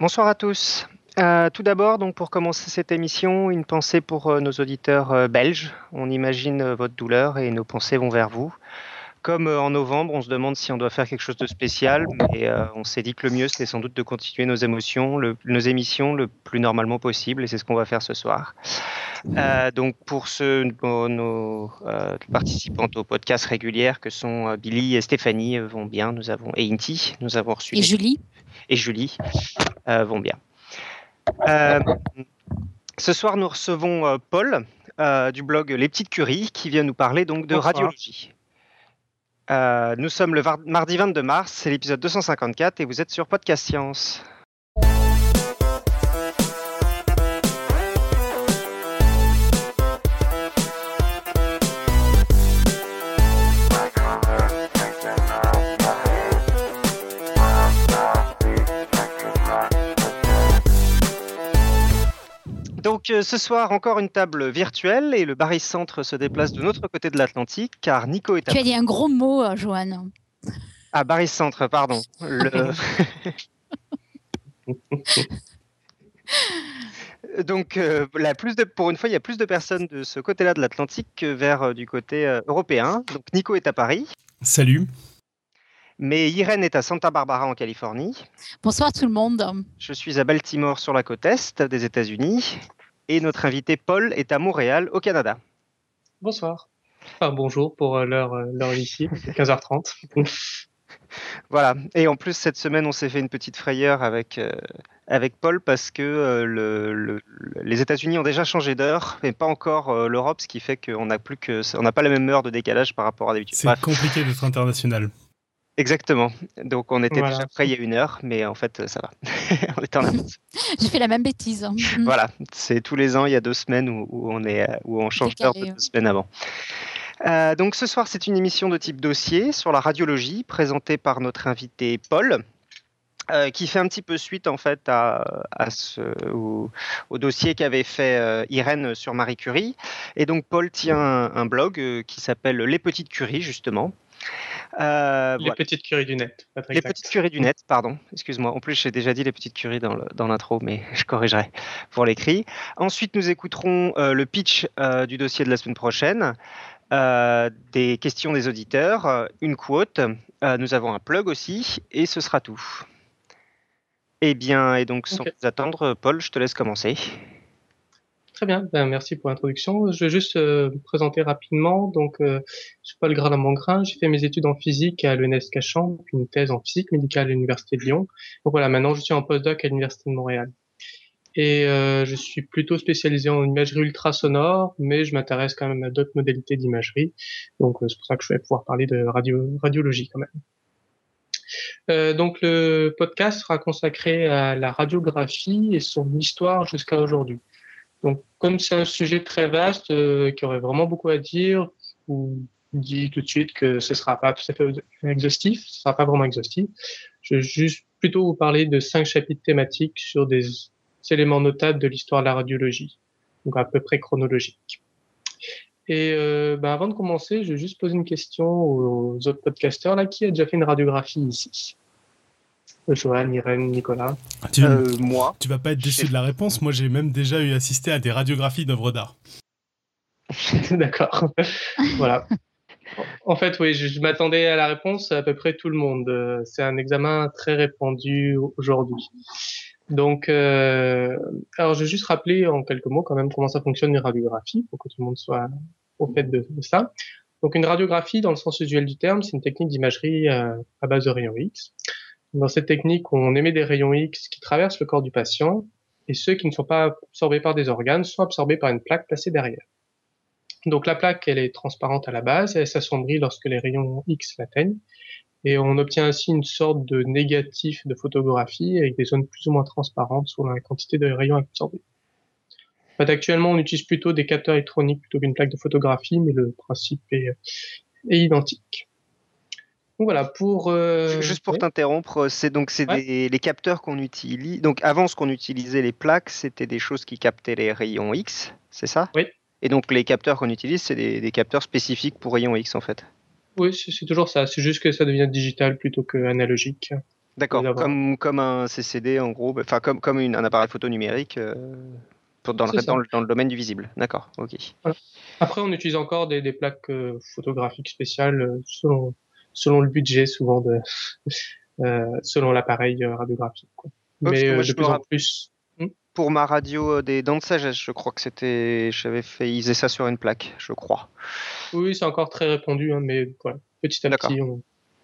Bonsoir à tous. Euh, tout d'abord, donc pour commencer cette émission, une pensée pour euh, nos auditeurs euh, belges. On imagine votre douleur et nos pensées vont vers vous. Comme en novembre, on se demande si on doit faire quelque chose de spécial, mais on s'est dit que le mieux, c'est sans doute de continuer nos émotions, le- nos émissions le plus normalement possible, et c'est ce qu'on va faire ce soir. Donc pour ceux, nos, nos, participantes au podcast régulières que sont Billy et Stéphanie vont bien, nous avons et Inti, nous avons reçu Et Julie et Julie euh, vont bien. Euh, ce soir, nous recevons euh, Paul du blog Les Petites Curies qui vient nous parler donc de Bonsoir. radiologie. Nous sommes le mardi 22 mars, c'est l'épisode 254 et vous êtes sur Podcast Science. Donc euh, ce soir, encore une table virtuelle et le barycentre se déplace de l'autre côté de l'Atlantique car Nico est à... Tu as dit un gros mot, euh, Joanne. Ah, barycentre, pardon. Le- Donc, euh, la plus de, pour une fois, il y a plus de personnes de ce côté-là de l'Atlantique que vers euh, du côté euh, européen. Donc, Nico est à Paris, Salut. mais Irène est à Santa Barbara en Californie. Bonsoir tout le monde. Je suis à Baltimore sur la côte est des États-Unis. Et notre invité Paul est à Montréal au Canada. Bonsoir. Enfin, bonjour pour euh, l'heure euh, l'heure ici, 15h30. Voilà. Et en plus, cette semaine, on s'est fait une petite frayeur avec, euh, avec Paul parce que euh, le, le- le- les États-Unis ont déjà changé d'heure, mais pas encore euh, l'Europe, ce qui fait qu'on n'a plus que, on n'a pas la même heure de décalage par rapport à d'habitude. C'est compliqué d'être international. Exactement. Donc, on était Voilà. déjà prêt il y a une heure, mais en fait, ça va. on est en avance. J'ai fait la même bêtise. Mm. Voilà. C'est tous les ans, il y a deux semaines où, où on est, euh, où on change d'heure de deux semaines avant. Euh, donc ce soir, c'est une émission de type dossier sur la radiologie présentée par notre invité Paul. euh, qui fait un petit peu suite en fait à, à ce, au, au dossier qu'avait fait euh, Irène sur Marie Curie. Et donc Paul tient un, un blog euh, qui s'appelle Les Petites Curies justement. Euh, Les voilà. petites curies du net. Les petites curies du net, pardon. Excuse-moi. En plus, j'ai déjà dit les petites curies dans l'intro, mais je corrigerai pour l'écrit. Ensuite, nous écouterons euh, le pitch euh, du dossier de la semaine prochaine, des questions des auditeurs, une quote. nous avons un plug aussi, et ce sera tout. Eh bien, et donc, sans Ok. plus attendre, Paul, je te laisse commencer. Très bien, ben, merci pour l'introduction. Je vais juste euh, me présenter rapidement. Donc, euh, je suis Paul Grain J'ai fait mes études en physique à l'ENS Cachan, puis une thèse en physique médicale à l'Université de Lyon. Donc voilà, maintenant je suis en postdoc à l'Université de Montréal. Et euh, je suis plutôt spécialisé en imagerie ultrasonore, mais je m'intéresse quand même à d'autres modalités d'imagerie. Donc euh, c'est pour ça que je vais pouvoir parler de radio, radiologie quand même. Euh, donc le podcast sera consacré à la radiographie et son histoire jusqu'à aujourd'hui. Donc comme c'est un sujet très vaste euh, qui aurait vraiment beaucoup à dire, vous dis tout de suite que ce sera pas tout à fait exhaustif, ce sera pas vraiment exhaustif. Je vais juste plutôt vous parler de cinq chapitres thématiques sur des éléments notables de l'histoire de la radiologie, donc à peu près chronologique. Et euh, ben avant de commencer, je vais juste poser une question aux autres podcasteurs là, qui a déjà fait une radiographie ici Joanne, Irène, Nicolas. Tu, Euh, moi, tu vas pas être déçu de la réponse. Moi, j'ai même déjà eu assisté à des radiographies d'œuvres d'art. D'accord. voilà. En fait, oui, je, je m'attendais à la réponse à peu près tout le monde. Euh, C'est un examen très répandu aujourd'hui. Donc, euh, alors je vais juste rappeler en quelques mots quand même comment ça fonctionne une radiographie pour que tout le monde soit au fait de, de ça. Donc, une radiographie, dans le sens usuel du terme, c'est une technique d'imagerie euh, à base de rayons X. Dans cette technique, on émet des rayons X qui traversent le corps du patient et ceux qui ne sont pas absorbés par des organes sont absorbés par une plaque placée derrière. Donc la plaque, elle est transparente à la base, elle s'assombrit lorsque les rayons X l'atteignent, et on obtient ainsi une sorte de négatif de photographie avec des zones plus ou moins transparentes selon la quantité de rayons absorbés. Actuellement, on utilise plutôt des capteurs électroniques plutôt qu'une plaque de photographie, mais le principe est identique. Donc voilà, pour... euh, Juste pour t'interrompre, c'est donc c'est Ouais. les capteurs qu'on utilise. Donc avant, ce qu'on utilisait les plaques, c'était des choses qui captaient les rayons X, c'est ça? Oui. Et donc les capteurs qu'on utilise, c'est des, des capteurs spécifiques pour rayons X en fait. Oui, c'est toujours ça. C'est juste que ça devient digital plutôt que analogique. D'accord, comme, comme un CCD en gros, enfin comme, comme une, un appareil photo numérique pour, dans, le, dans, le, dans, le, domaine du visible. D'accord, ok. Après, on utilise encore des, des plaques photographiques spéciales selon, selon le budget, souvent de, selon l'appareil radiographique. Quoi. Mais de plus en plus pour ma radio euh, des dents de sagesse, je crois que c'était. J'avais fait. Ils ça sur une plaque, je crois. Oui, c'est encore très répandu, hein, mais voilà, petit à petit, on,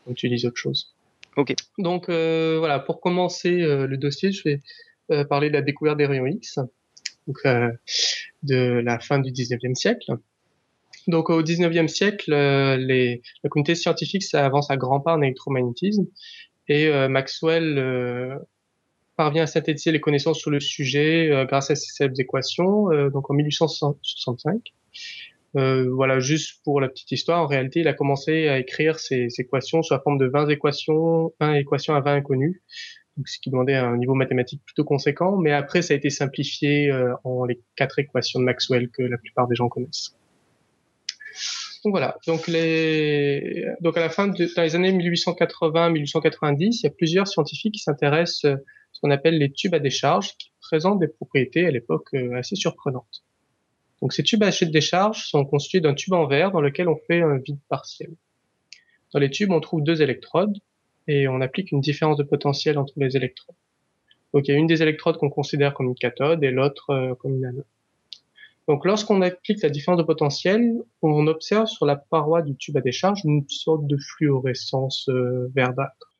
utilise autre chose. Ok. Donc euh, voilà, pour commencer euh, le dossier, je vais parler de la découverte des rayons X, donc de la fin du 19e siècle. Donc au 19e siècle, les, la communauté scientifique ça avance à grands pas en électromagnétisme et Maxwell parvient à synthétiser les connaissances sur le sujet euh, grâce à ces célèbres équations, euh, donc en 1865. Euh, voilà, juste pour la petite histoire, en réalité, il a commencé à écrire ces, équations sous la forme de 20 équations, 20 équations à 20 inconnues, donc ce qui demandait un niveau mathématique plutôt conséquent, mais après, ça a été simplifié en les quatre équations de Maxwell que la plupart des gens connaissent. Donc voilà. Donc les, donc à la fin de, dans les années 1880-1890, il y a plusieurs scientifiques qui s'intéressent ce qu'on appelle les tubes à décharge, qui présentent des propriétés à l'époque euh, assez surprenantes. Donc ces tubes à décharge sont constitués d'un tube en verre dans lequel on fait un vide partiel. Dans les tubes, on trouve deux électrodes et on applique une différence de potentiel entre les électrodes. Donc il y a une des électrodes qu'on considère comme une cathode et l'autre euh, comme une anode. Donc lorsqu'on applique la différence de potentiel, on observe sur la paroi du tube à décharge une sorte de fluorescence euh, verdâtre.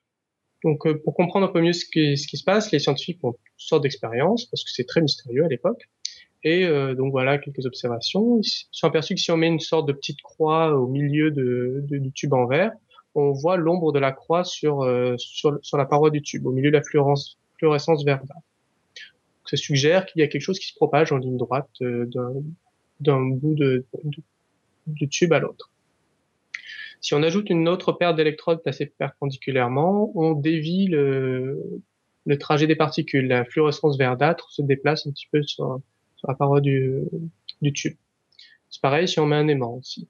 Donc, euh, pour comprendre un peu mieux ce qui, ce qui se passe, les scientifiques ont toutes sortes d'expériences parce que c'est très mystérieux à l'époque. Et euh, donc voilà quelques observations. Ils sont aperçus que si on met une sorte de petite croix au milieu de, de, du tube en verre, on voit l'ombre de la croix sur, euh, sur, la paroi du tube, au milieu de la fluorescence, fluorescence verdâtre. Ça suggère qu'il y a quelque chose qui se propage en ligne droite d'un bout de, tube à l'autre. Si on ajoute une autre paire d'électrodes placées perpendiculairement, on dévie le, trajet des particules. La fluorescence verdâtre se déplace un petit peu sur, la paroi du, du tube. C'est pareil si on met un aimant aussi.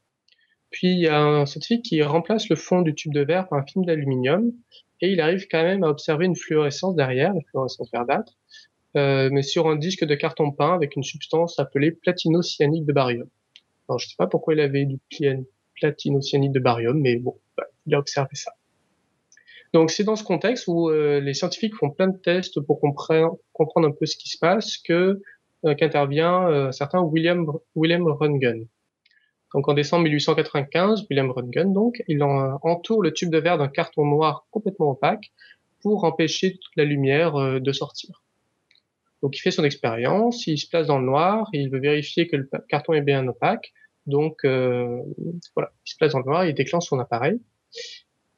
Puis il y a un scientifique qui remplace le fond du tube de verre par un film d'aluminium et il arrive quand même à observer une fluorescence derrière, la fluorescence verdâtre, euh, mais sur un disque de carton peint avec une substance appelée platino-cyanique de barium. Alors je sais pas pourquoi il avait du platino-cyanide de barium, mais bon, bah, il a observé ça. Donc c'est dans ce contexte où euh, les scientifiques font plein de tests pour comprendre, comprendre un peu ce qui se passe que euh, qu'intervient euh, un certain William William Röntgen. Donc en décembre 1895, William Röntgen donc, il entoure le tube de verre d'un carton noir complètement opaque pour empêcher toute la lumière de sortir. Donc il fait son expérience, il se place dans le noir, il veut vérifier que le carton est bien opaque, donc euh, voilà, il se place dans le noir, il déclenche son appareil.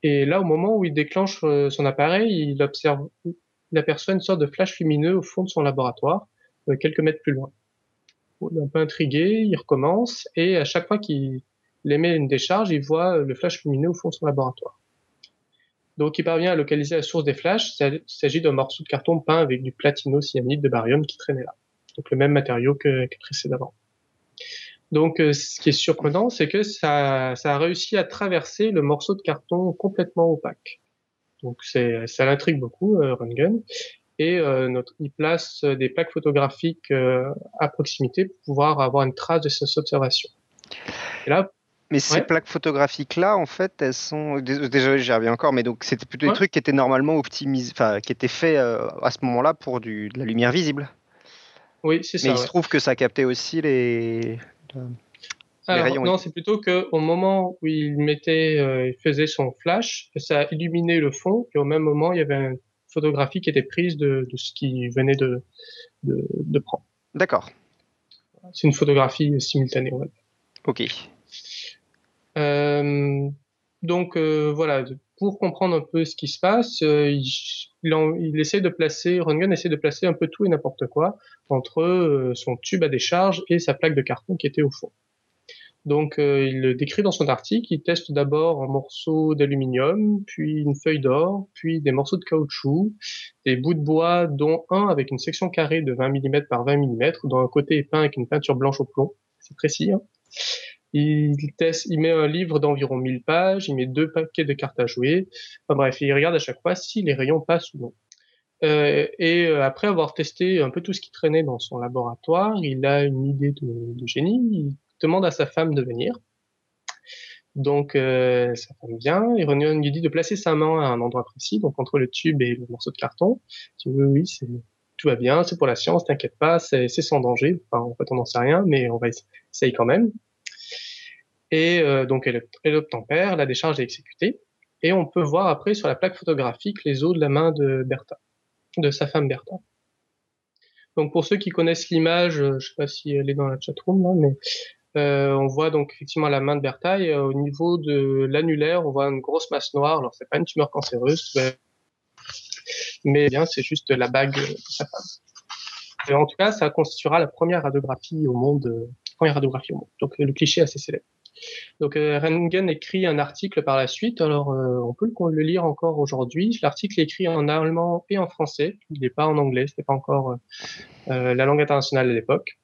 Et là, au moment où il déclenche euh, son appareil, il observe, il aperçoit une sorte de flash lumineux au fond de son laboratoire, euh, quelques mètres plus loin. Il est un peu intrigué, il recommence, et à chaque fois qu'il émet une décharge, il voit le flash lumineux au fond de son laboratoire. Donc il parvient à localiser la source des flashs. Il s'agit d'un morceau de carton peint avec du platino-cyanide de barium qui traînait là. Donc le même matériau que, précédemment. Donc, euh, ce qui est surprenant, c'est que ça, ça a réussi à traverser le morceau de carton complètement opaque. Donc, ça l'intrigue beaucoup, euh, Et euh, notre, il place des plaques photographiques euh, à proximité pour pouvoir avoir une trace de cette observation. Et là, mais ces plaques photographiques-là, en fait, elles sont. Déjà, j'y reviens encore, mais donc c'était plutôt des trucs qui étaient normalement optimisés, enfin, qui étaient faits à ce moment-là pour du, de la lumière visible. Oui, c'est ça. Mais il se trouve que ça captait aussi les, alors, non, c'est plutôt que au moment où il mettait, euh, il faisait son flash, ça a illuminé le fond, et au même moment, il y avait une photographie qui était prise de, de ce qu'il venait de, de, de prendre. D'accord. C'est une photographie simultanée, ouais. Ok. Euh, donc euh, voilà, pour comprendre un peu ce qui se passe, euh, il, il, essaie de placer, Röntgen essaie de placer un peu tout et n'importe quoi entre son tube à décharge et sa plaque de carton qui était au fond. Donc euh, il le décrit dans son article, il teste d'abord un morceau d'aluminium, puis une feuille d'or, puis des morceaux de caoutchouc, des bouts de bois dont un avec une section carrée de 20 mm par 20 mm, dont un côté est peint avec une peinture blanche au plomb, c'est précis. Hein il teste, il met un livre d'environ 1000 pages, il met deux paquets de cartes à jouer. Enfin bref, il regarde à chaque fois si les rayons passent ou non. Euh, et euh, après avoir testé un peu tout ce qui traînait dans son laboratoire, il a une idée de, génie. Il demande à sa femme de venir. Donc euh, sa femme vient et René lui dit de placer sa main à un endroit précis, donc entre le tube et le morceau de carton. Tu veux, oui, c'est tout va bien, c'est pour la science, t'inquiète pas, c'est sans danger. Enfin, en fait, on n'en sait rien, mais on va essayer quand même. Et euh, donc, elle, obtempère, la décharge est exécutée, et on peut voir après sur la plaque photographique les os de la main de Bertha de sa femme Bertha. Donc pour ceux qui connaissent l'image, euh, je sais pas si elle est dans la chatroom là, mais euh, on voit donc effectivement la main de Bertha et euh, au niveau de l'annulaire, on voit une grosse masse noire. Alors c'est pas une tumeur cancéreuse, mais, bien c'est juste la bague de sa femme. Et en tout cas, ça constituera la première radiographie au monde, première radiographie au monde. Donc le cliché assez célèbre. Donc euh, Rengen écrit un article par la suite. Alors euh, on peut le, lire encore aujourd'hui. L'article est écrit en allemand et en français. Il n'est pas en anglais. C'était pas encore euh, la langue internationale à l'époque.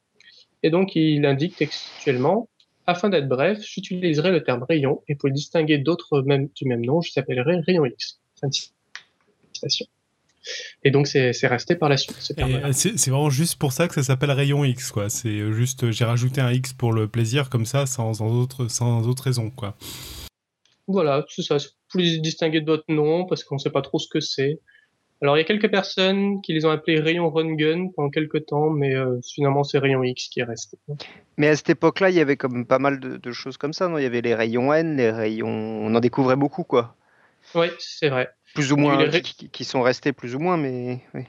Et donc il indique textuellement afin d'être bref, j'utiliserai le terme rayon et pour le distinguer d'autres du même nom, je s'appellerai rayon X. Et donc c'est resté par la suite. C'est vraiment juste pour ça que ça s'appelle rayon X, quoi. C'est juste, j'ai rajouté un X pour le plaisir comme ça, sans, sans autre, sans autre raison, quoi. Voilà, c'est ça. C'est plus distinguer d'autres noms parce qu'on ne sait pas trop ce que c'est. Alors il y a quelques personnes qui les ont appelés rayon Röntgen pendant quelques temps, mais euh, finalement c'est rayon X qui est resté. Mais à cette époque-là, il y avait comme pas mal de, de, choses comme ça, non? Il y avait les rayons N, les rayons, on en découvrait beaucoup, quoi. Oui, c'est vrai. Plus ou moins, qui, sont restés plus ou moins, mais. Oui.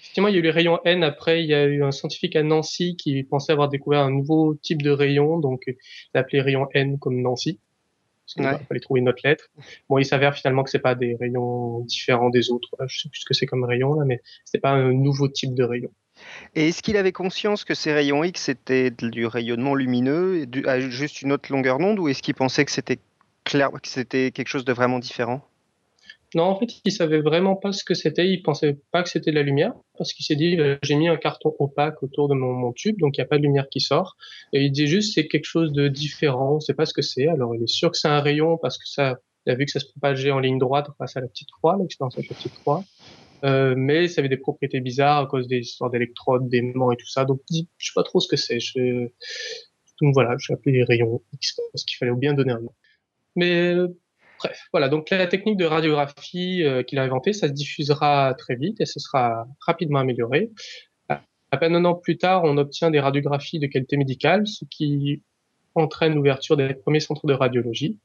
Effectivement, il y a eu les rayons N. Après, il y a eu un scientifique à Nancy qui pensait avoir découvert un nouveau type de rayon, donc il a appelé rayon N comme Nancy. Parce qu'il ouais. fallait trouver une autre lettre. Bon, il s'avère finalement que c'est pas des rayons différents des autres. Je sais plus ce que c'est comme rayon là, mais c'est pas un nouveau type de rayon. Et est-ce qu'il avait conscience que ces rayons X c'était du rayonnement lumineux, à juste une autre longueur d'onde, ou est-ce qu'il pensait que c'était clair, que c'était quelque chose de vraiment différent? Non, en fait, il savait vraiment pas ce que c'était. Il pensait pas que c'était de la lumière parce qu'il s'est dit euh, j'ai mis un carton opaque autour de mon, tube, donc il n'y a pas de lumière qui sort. Et il dit juste c'est quelque chose de différent. On sait pas ce que c'est. Alors il est sûr que c'est un rayon parce que ça, il a vu que ça se propageait en ligne droite face à la petite croix, l'expérience avec la petite croix. Euh, mais ça avait des propriétés bizarres à cause des histoires d'électrodes, d'aimants et tout ça. Donc je sais pas trop ce que c'est. Je... Donc voilà, j'ai appelé les rayons X parce qu'il fallait bien donner un nom. Mais Bref, voilà, donc la technique de radiographie euh, qu'il a inventée, ça se diffusera très vite et ce sera rapidement amélioré. À peine un an plus tard, on obtient des radiographies de qualité médicale, ce qui entraîne l'ouverture des premiers centres de radiologie.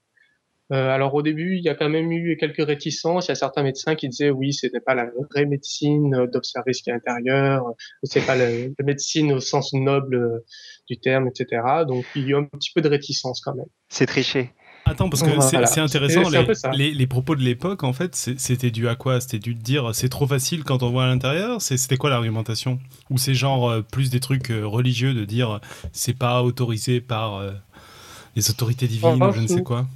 Euh, alors au début, il y a quand même eu quelques réticences. Il y a certains médecins qui disaient oui, ce n'est pas la vraie médecine d'observer ce qui est à l'intérieur, c'est pas la, médecine au sens noble du terme, etc. Donc il y a un petit peu de réticence quand même. C'est triché. Attends, parce que c'est intéressant, les, les, propos de l'époque, en fait, c'était dû à quoi? C'était dû dire c'est trop facile quand on voit à l'intérieur? C'était quoi l'argumentation? Ou c'est genre euh, plus des trucs euh, religieux de dire c'est pas autorisé par euh, les autorités divines ou je ne sais quoi?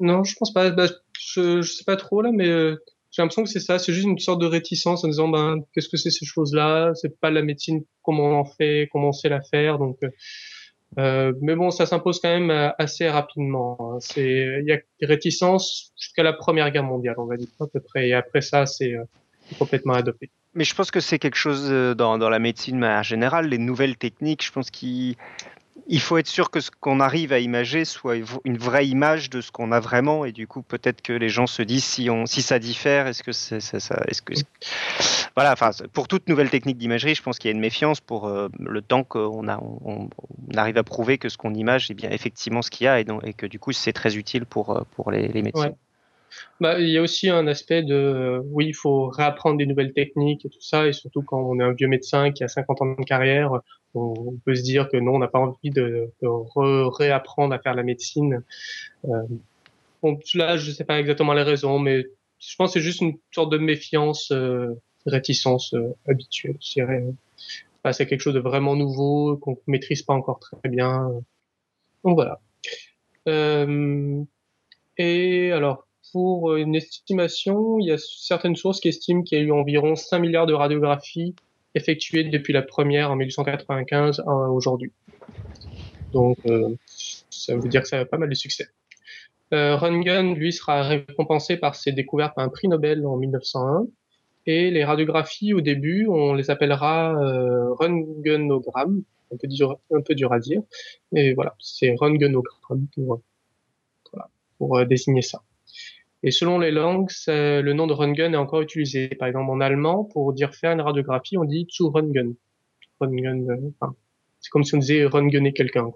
Non, je pense pas. Bah, je, je sais pas trop là, mais j'ai l'impression que c'est ça. C'est juste une sorte de réticence en disant ben, qu'est-ce que c'est ces choses-là? C'est pas la médecine, comment on en fait, comment on sait la faire. Donc. Euh, mais bon, ça s'impose quand même euh, assez rapidement. Hein. C'est, il y a des réticences jusqu'à la Première Guerre mondiale, on va dire à peu près. Et après ça, c'est euh, complètement adopté. Mais je pense que c'est quelque chose dans, dans la médecine en général, les nouvelles techniques, je pense qu'ils il faut être sûr que ce qu'on arrive à imager soit une vraie image de ce qu'on a vraiment et du coup peut-être que les gens se disent si on si ça diffère est-ce que c'est ça, voilà enfin pour toute nouvelle technique d'imagerie je pense qu'il y a une méfiance pour euh, le temps qu'on on, arrive à prouver que ce qu'on image est bien effectivement ce qu'il y a et, donc, que du coup c'est très utile pour euh, les médecins. Bah, il y a aussi un aspect de, oui, il faut réapprendre des nouvelles techniques et tout ça, et surtout quand on est un vieux médecin qui a 50 ans de carrière, on, peut se dire que non, on n'a pas envie de, réapprendre à faire la médecine. Euh, bon, là, je sais pas exactement les raisons, mais je pense que c'est juste une sorte de méfiance, euh, réticence euh, habituelle. C'est quelque chose de vraiment nouveau qu'on maîtrise pas encore très bien. Donc voilà. Euh, et alors, pour une estimation, il y a certaines sources qui estiment qu'il y a eu environ 5 milliards de radiographies effectuées depuis la première en 1895 à aujourd'hui. Donc, ça veut dire que ça a pas mal de succès. Euh, Röntgen, lui, sera récompensé par ses découvertes par un prix Nobel en 1901. Et les radiographies, au début, on les appellera euh, röntgenogrammes, un peu, dur, un peu dur à dire. Et voilà, c'est röntgenogramme pour, voilà, pour euh, désigner ça. Et selon les langues, le nom de Röntgen est encore utilisé. Par exemple, en allemand, pour dire faire une radiographie, on dit zu Röntgen. Röntgen euh, c'est comme si on disait Röntgener quelqu'un.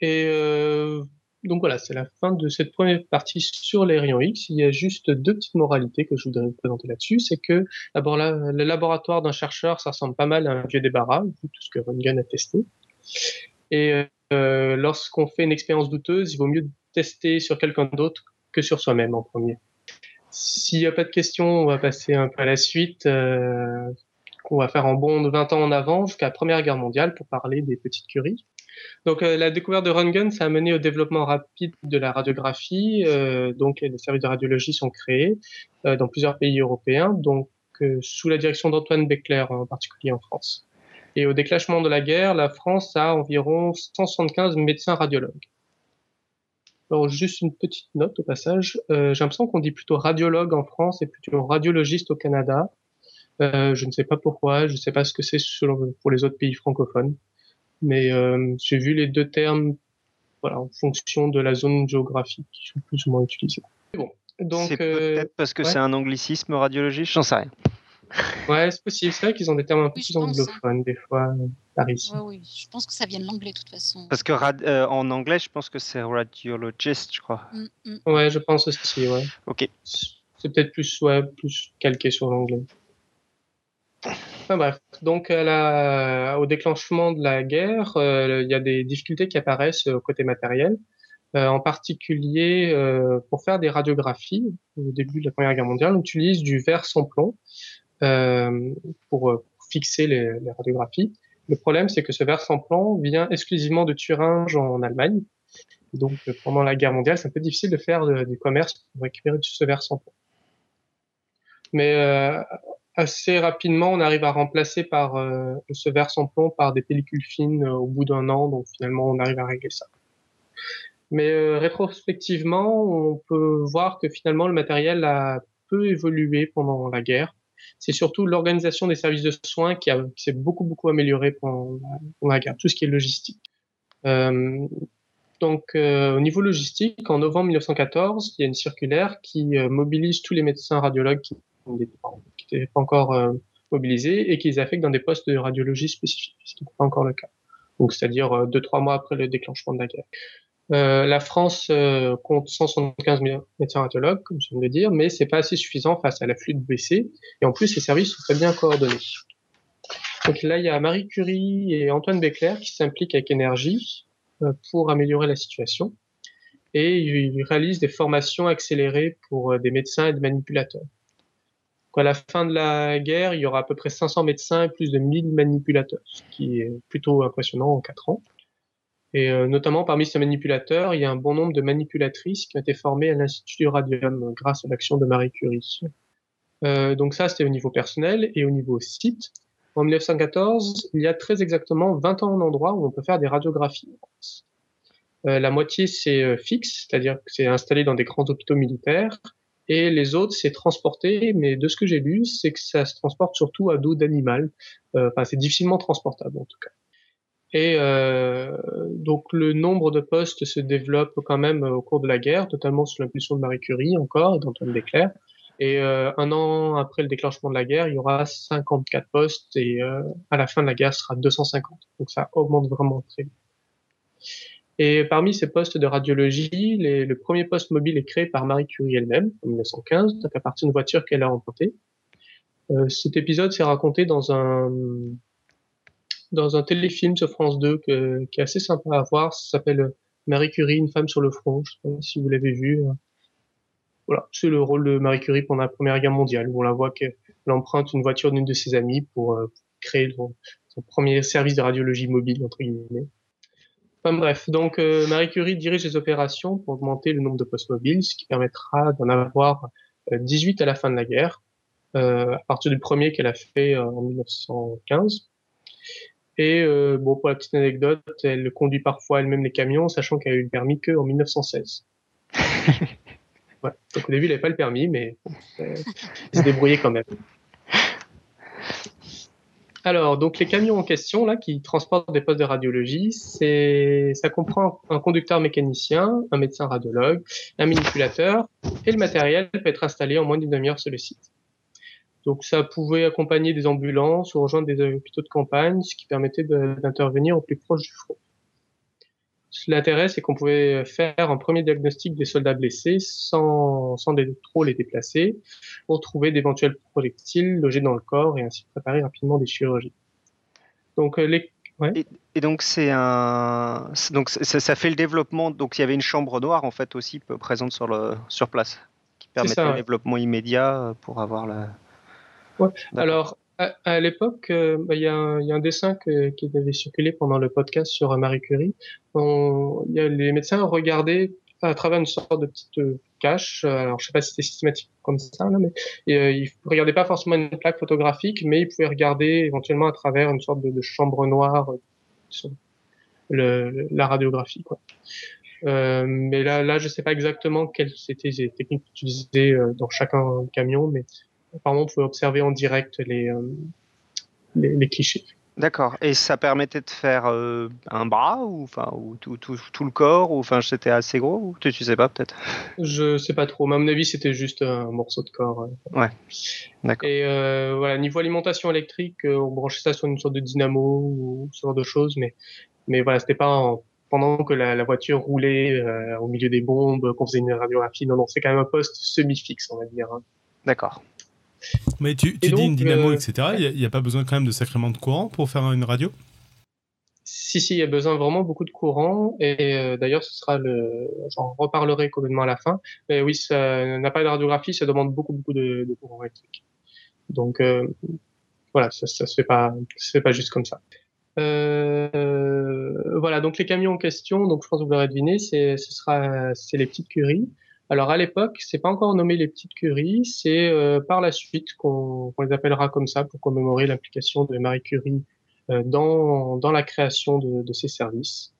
Et euh, donc voilà, c'est la fin de cette première partie sur les rayons X. Il y a juste deux petites moralités que je voudrais vous présenter là-dessus. C'est que d'abord, le laboratoire d'un chercheur, ça ressemble pas mal à un vieux débarras, vu tout ce que Röntgen a testé. Et euh, lorsqu'on fait une expérience douteuse, il vaut mieux tester sur quelqu'un d'autre que sur soi-même en premier. S'il n'y a pas de questions, on va passer un peu à la suite, euh, qu'on va faire en bond de 20 ans en avant jusqu'à la Première Guerre mondiale pour parler des petites curies. Donc euh, la découverte de Röntgen, ça a mené au développement rapide de la radiographie. Euh, donc les services de radiologie sont créés euh, dans plusieurs pays européens, donc sous la direction d'Antoine Beckler en particulier en France. Et au déclenchement de la guerre, la France a environ 175 médecins radiologues. Alors juste une petite note au passage, j'ai l'impression qu'on dit plutôt radiologue en France et plutôt radiologiste au Canada. je ne sais pas pourquoi, je ne sais pas ce que c'est pour les autres pays francophones mais euh, j'ai vu les deux termes voilà, en fonction de la zone géographique qui sont plus ou moins utilisés. Bon, c'est euh, peut-être parce que c'est un anglicisme radiologique, j'en sais rien. Ouais, c'est possible. C'est vrai qu'ils ont des termes un peu plus anglophones des fois, Paris. Ouais, oui, je pense que ça vient de l'anglais de toute façon. Parce que euh, en anglais, je pense que c'est radiologist, je crois. Mm, mm. Ouais, je pense aussi, ouais. Ok. C'est peut-être plus, ouais, plus calqué sur l'anglais bref, donc au déclenchement de la guerre, euh, il y a des difficultés qui apparaissent au côté matériel. Euh, en particulier, euh, pour faire des radiographies, au début de la Première Guerre mondiale, on utilise du verre sans plomb pour fixer les, radiographies. Le problème, c'est que ce plomb vient exclusivement de Thuringe en Allemagne. Donc, pendant la guerre mondiale, c'est un peu difficile de faire du commerce pour récupérer ce plomb. Mais assez rapidement, on arrive à remplacer par euh, ce plomb par des pellicules fines euh, au bout d'un an. Donc finalement, on arrive à régler ça. Mais euh, rétrospectivement, on peut voir que finalement le matériel a peu évolué pendant la guerre. C'est surtout l'organisation des services de soins qui, s'est beaucoup beaucoup améliorée pendant la, guerre, tout ce qui est logistique. donc au niveau logistique, en novembre 1914, il y a une circulaire qui mobilise tous les médecins radiologues qui qui n'étaient pas encore euh, mobilisés et qui les affectent dans des postes de radiologie spécifiques, ce qui n'est pas encore le cas. C'est-à-dire euh, deux, trois mois après le déclenchement de la guerre. Euh, la France euh, compte 175 médecins radiologues, comme je viens dire, mais c'est pas assez suffisant face à l'afflux de BC. Et en plus, ces services sont très bien coordonnés. Donc là, il y a Marie Curie et Antoine Beckler qui s'impliquent avec énergie euh, pour améliorer la situation. Et ils réalisent des formations accélérées pour des médecins et des manipulateurs à la fin de la guerre, il y aura à peu près 500 médecins et plus de 1000 manipulateurs, ce qui est plutôt impressionnant en 4 ans. Et euh, notamment parmi ces manipulateurs, il y a un bon nombre de manipulatrices qui ont été formées à l'Institut du Radium grâce à l'action de Marie Curie. Euh, donc ça, c'était au niveau personnel et au niveau site. En 1914, il y a très exactement 20 ans d'endroits où on peut faire des radiographies. Euh, la moitié, c'est fixe, c'est-à-dire que c'est installé dans des grands hôpitaux militaires et les autres, c'est transporté, mais de ce que j'ai lu, c'est que ça se transporte surtout à dos d'animal. Euh, enfin, c'est difficilement transportable en tout cas. Et euh, donc le nombre de postes se développe quand même au cours de la guerre, totalement sous l'impulsion de Marie Curie encore et d'Antoine Béclair. Et euh, un an après le déclenchement de la guerre, il y aura 54 postes et euh, à la fin de la guerre, ce sera 250. Donc ça augmente vraiment très vite. Et parmi ces postes de radiologie, le premier poste mobile est créé par Marie Curie elle-même en 1915, donc à partir d'une voiture qu'elle a empruntée. Euh, cet épisode s'est raconté dans un dans un téléfilm sur France 2 que, qui est assez sympa à voir. Ça s'appelle Marie Curie, une femme sur le front. Je sais pas si vous l'avez vu. Voilà, c'est le rôle de Marie Curie pendant la Première Guerre mondiale, où on la voit qu'elle emprunte une voiture d'une de ses amies pour euh, créer son, premier service de radiologie mobile entre guillemets. Enfin bref, donc euh, Marie Curie dirige les opérations pour augmenter le nombre de postes mobiles, ce qui permettra d'en avoir 18 euh, à la fin de la guerre, euh, à partir du premier qu'elle a fait en 1915. Et euh, bon, pour la petite anecdote, elle conduit parfois elle-même les camions, sachant qu'elle a eu le permis qu'en 1916. ouais. Donc au début, elle n'avait pas le permis, mais elle se débrouillait quand même. Alors, donc les camions en question là qui transportent des postes de radiologie, c'est ça comprend un conducteur mécanicien, un médecin radiologue, un manipulateur et le matériel peut être installé en moins d'une demi-heure sur le site. Donc ça pouvait accompagner des ambulances ou rejoindre des hôpitaux de campagne, ce qui permettait d'intervenir au plus proche du front. L'intérêt, c'est qu'on pouvait faire un premier diagnostic des soldats blessés sans, sans trop les déplacer pour trouver d'éventuels projectiles logés dans le corps et ainsi préparer rapidement des chirurgies. Donc, euh, les, et, donc c'est un donc ça, fait le développement donc il y avait une chambre noire en fait aussi présente sur le sur place qui permettait le développement immédiat pour avoir la ouais. alors à, l'époque, euh, bah, il y, a un dessin qui avait circulé pendant le podcast sur Marie Curie. y a, les médecins regardaient à travers une sorte de petite euh, cache. Alors, je sais pas si c'était systématique comme ça, là, mais euh, ils regardaient pas forcément une plaque photographique, mais ils pouvaient regarder éventuellement à travers une sorte de, chambre noire sur le, la radiographie. Quoi. Euh, mais là, là, je sais pas exactement quelles étaient les techniques utilisées dans chacun camion, mais apparemment, on pouvait observer en direct les, euh, les, clichés. D'accord. Et ça permettait de faire euh, un bras ou enfin ou tout, tout, tout, le corps ou enfin c'était assez gros ou tu, tu sais pas peut-être? Je sais pas trop. Mais à mon avis c'était juste un morceau de corps. Euh. Ouais. D'accord. Et voilà niveau alimentation électrique, on branchait ça sur une sorte de dynamo ou ce genre de choses, mais mais voilà c'était pas pendant que la, voiture roulait au milieu des bombes, qu'on faisait une radiographie. Non non c'est quand même un poste semi fixe on va dire. Hein. D'accord. Mais tu, dis une dynamo, euh, etc. Il n'y a, pas besoin quand même de sacrément de courant pour faire une radio? Si, si, il y a besoin vraiment beaucoup de courant. Et euh, d'ailleurs, ce sera le. J'en reparlerai complètement à la fin. Mais oui, ça n'a pas de radiographie, ça demande beaucoup, beaucoup de, courant électrique. Donc, euh, voilà, ça, ça se fait pas, se fait pas juste comme ça. voilà, donc les camions en question, donc je pense que vous l'aurez deviné, c'est ce sera c'est les petites curies. Alors à l'époque, c'est pas encore nommé les petites curies, c'est euh, par la suite qu'on les appellera comme ça pour commémorer l'implication de Marie Curie euh, dans, dans la création de, de ces services.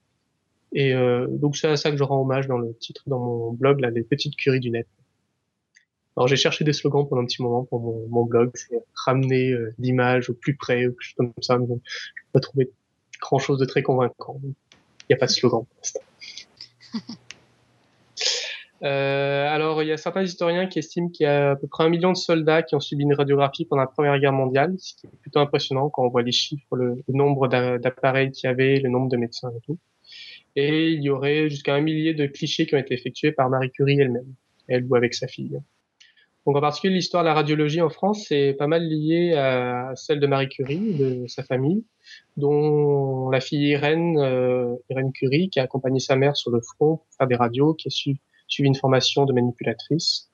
Et euh, donc c'est à ça que je rends hommage dans le titre, dans mon blog, là, les petites curies du net. Alors j'ai cherché des slogans pendant un petit moment pour mon, mon blog, c'est ramener l'image au plus près, ou quelque chose comme ça, mais je n'ai pas trouvé grand chose de très convaincant. Il n'y a pas de slogan. Euh, alors, il y a certains historiens qui estiment qu'il y a à peu près un million de soldats qui ont subi une radiographie pendant la Première Guerre mondiale, ce qui est plutôt impressionnant quand on voit les chiffres, le, nombre d'appareils qu'il y avait, le nombre de médecins et tout. Et il y aurait jusqu'à un millier de clichés qui ont été effectués par Marie Curie elle-même, elle ou avec sa fille. Donc en particulier, l'histoire de la radiologie en France est pas mal liée à celle de Marie Curie, de sa famille, dont la fille Irène, euh, Irène Curie, qui a accompagné sa mère sur le front pour faire des radios, qui a su suivi une formation de manipulatrice.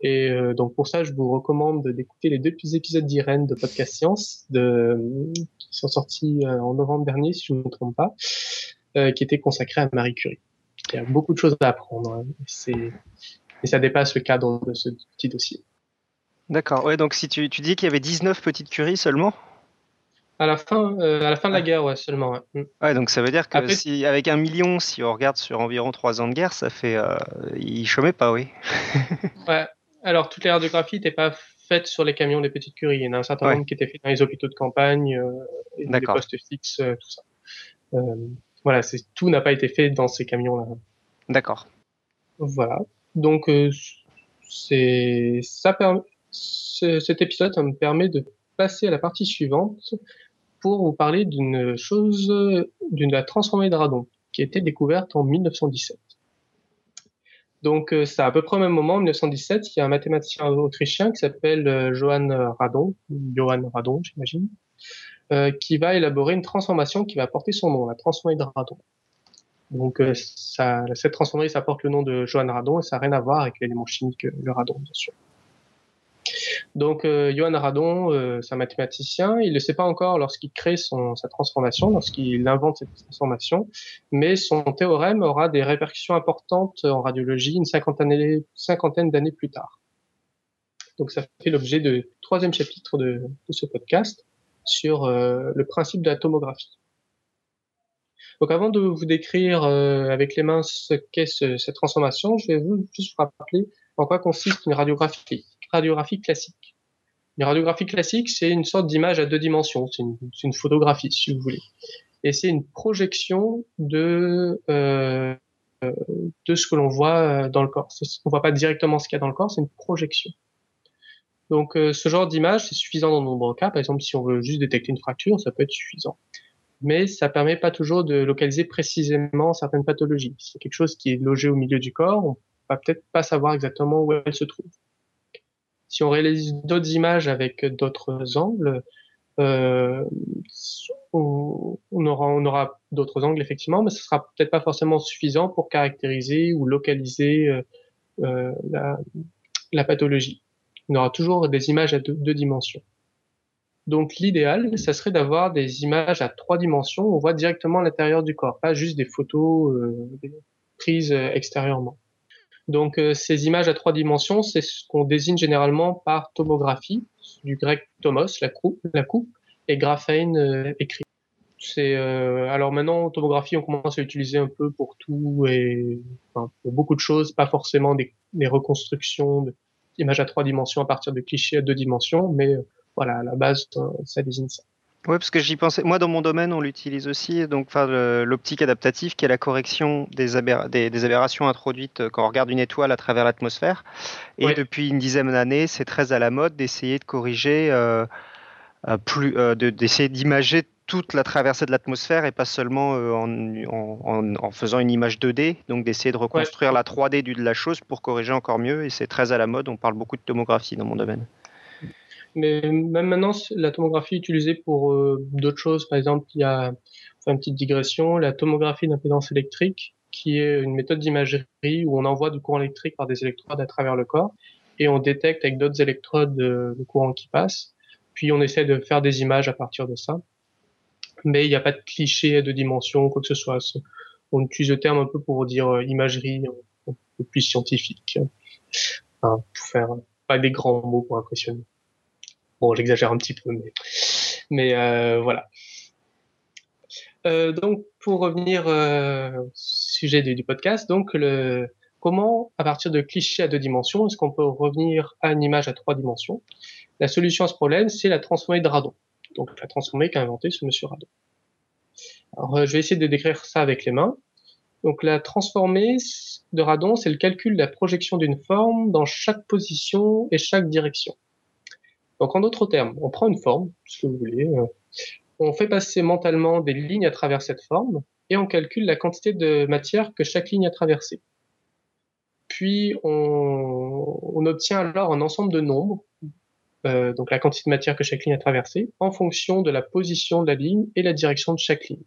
Et euh, donc pour ça, je vous recommande d'écouter les deux épisodes d'Irène de Podcast Science qui sont sortis euh, en novembre dernier, si je ne me trompe pas, euh, qui étaient consacrés à Marie Curie. Il y a beaucoup de choses à apprendre. Hein, et ça dépasse le cadre de ce petit dossier. D'accord. Ouais, donc si tu, tu dis qu'il y avait 19 petites curies seulement? À la fin, euh, à la fin de la guerre, ouais, seulement. Ouais. Mm. ouais donc ça veut dire que si, avec un million, si on regarde sur environ trois ans de guerre, ça fait. Euh, il chômait pas, oui. ouais. Alors, toutes les radiographies n'étaient pas faites sur les camions des petites curies. Il y en a un certain nombre qui étaient faits dans les hôpitaux de campagne, euh, et les postes fixes, tout ça. Voilà, tout n'a pas été fait dans ces camions-là. D'accord. Voilà. Donc, c'est ça permet. Cet épisode, ça me permet de passer à la partie suivante pour vous parler d'une chose, d'une la transformée de radon, qui a été découverte en 1917. Donc, euh, c'est à peu près au même moment, en 1917, il y a un mathématicien autrichien qui s'appelle euh, Johann Radon, Johann Radon, j'imagine, euh, qui va élaborer une transformation qui va porter son nom, la transformée de radon. Donc, ça, cette transformée, ça porte le nom de Johann Radon et ça n'a rien à voir avec l'élément chimique, le radon, bien sûr. Donc, euh, Johann Radon, euh, c'est un mathématicien. Il ne sait pas encore lorsqu'il crée sa transformation, lorsqu'il invente cette transformation, mais son théorème aura des répercussions importantes en radiologie une cinquantaine, cinquantaine d'années plus tard. Donc, ça fait l'objet du troisième chapitre de, ce podcast sur euh, le principe de la tomographie. Donc avant de vous décrire avec les mains ce qu'est cette transformation, je vais vous juste vous rappeler en quoi consiste une radiographie, radiographie classique. Une radiographie classique, c'est une sorte d'image à deux dimensions, c'est une, photographie si vous voulez. Et c'est une projection de euh, de ce que l'on voit dans le corps. On voit pas directement ce qu'il y a dans le corps, c'est une projection. Donc euh, ce genre d'image, c'est suffisant dans de nombreux cas. Par exemple, si on veut juste détecter une fracture, ça peut être suffisant. Mais ça permet pas toujours de localiser précisément certaines pathologies. Si c'est quelque chose qui est logé au milieu du corps, on va peut-être pas savoir exactement où elle se trouve. Si on réalise d'autres images avec d'autres angles, euh, on, aura, on aura d'autres angles effectivement, mais ce sera peut-être pas forcément suffisant pour caractériser ou localiser euh, euh la, la pathologie on aura toujours des images à deux, dimensions. Donc l'idéal, ça serait d'avoir des images à trois dimensions. On voit directement l'intérieur du corps, pas juste des photos euh, prises euh, extérieurement. Donc euh, ces images à trois dimensions, c'est ce qu'on désigne généralement par tomographie, du grec tomos, la coupe, la coupe et graphein écrit. C'est alors maintenant tomographie, on commence à l'utiliser un peu pour tout et pour beaucoup de choses, pas forcément des, des reconstructions de, image à trois dimensions à partir de clichés à deux dimensions, mais euh, voilà, à la base, euh, ça désigne ça. Oui, parce que j'y pensais. Moi, dans mon domaine, on l'utilise aussi. Donc, enfin, l'optique adaptative, qui est la correction des, des, aberrations introduites euh, quand on regarde une étoile à travers l'atmosphère. Et depuis une dizaine d'années, c'est très à la mode d'essayer de corriger, plus, d'essayer d'imager toute la traversée de l'atmosphère et pas seulement euh, en, faisant une image 2D, donc d'essayer de reconstruire la 3D de la chose pour corriger encore mieux. Et c'est très à la mode, on parle beaucoup de tomographie dans mon domaine. Mais même maintenant, la tomographie est utilisée pour euh, d'autres choses. Par exemple, il y a, une petite digression, la tomographie d'impédance électrique, qui est une méthode d'imagerie où on envoie du courant électrique par des électrodes à travers le corps et on détecte avec d'autres électrodes euh, le courant qui passe. Puis on essaie de faire des images à partir de ça mais il n'y a pas de cliché à deux dimensions, quoi que ce soit. On utilise le terme un peu pour dire euh, imagerie un peu plus scientifique, pour faire pas des grands mots pour impressionner. Bon, j'exagère un petit peu, mais, euh, voilà. Euh, donc, pour revenir au sujet du, podcast, donc le, comment, à partir de clichés à deux dimensions, est-ce qu'on peut revenir à une image à trois dimensions? La solution à ce problème, c'est la transformée de radon donc la transformée qu'a inventé ce monsieur Radon. Alors, euh, je vais essayer de décrire ça avec les mains. Donc la transformée de Radon, c'est le calcul de la projection d'une forme dans chaque position et chaque direction. Donc en d'autres termes, on prend une forme, ce que vous voulez, euh, on fait passer mentalement des lignes à travers cette forme et on calcule la quantité de matière que chaque ligne a traversée. Puis on, obtient alors un ensemble de nombres euh, donc la quantité de matière que chaque ligne a traversée, en fonction de la position de la ligne et la direction de chaque ligne.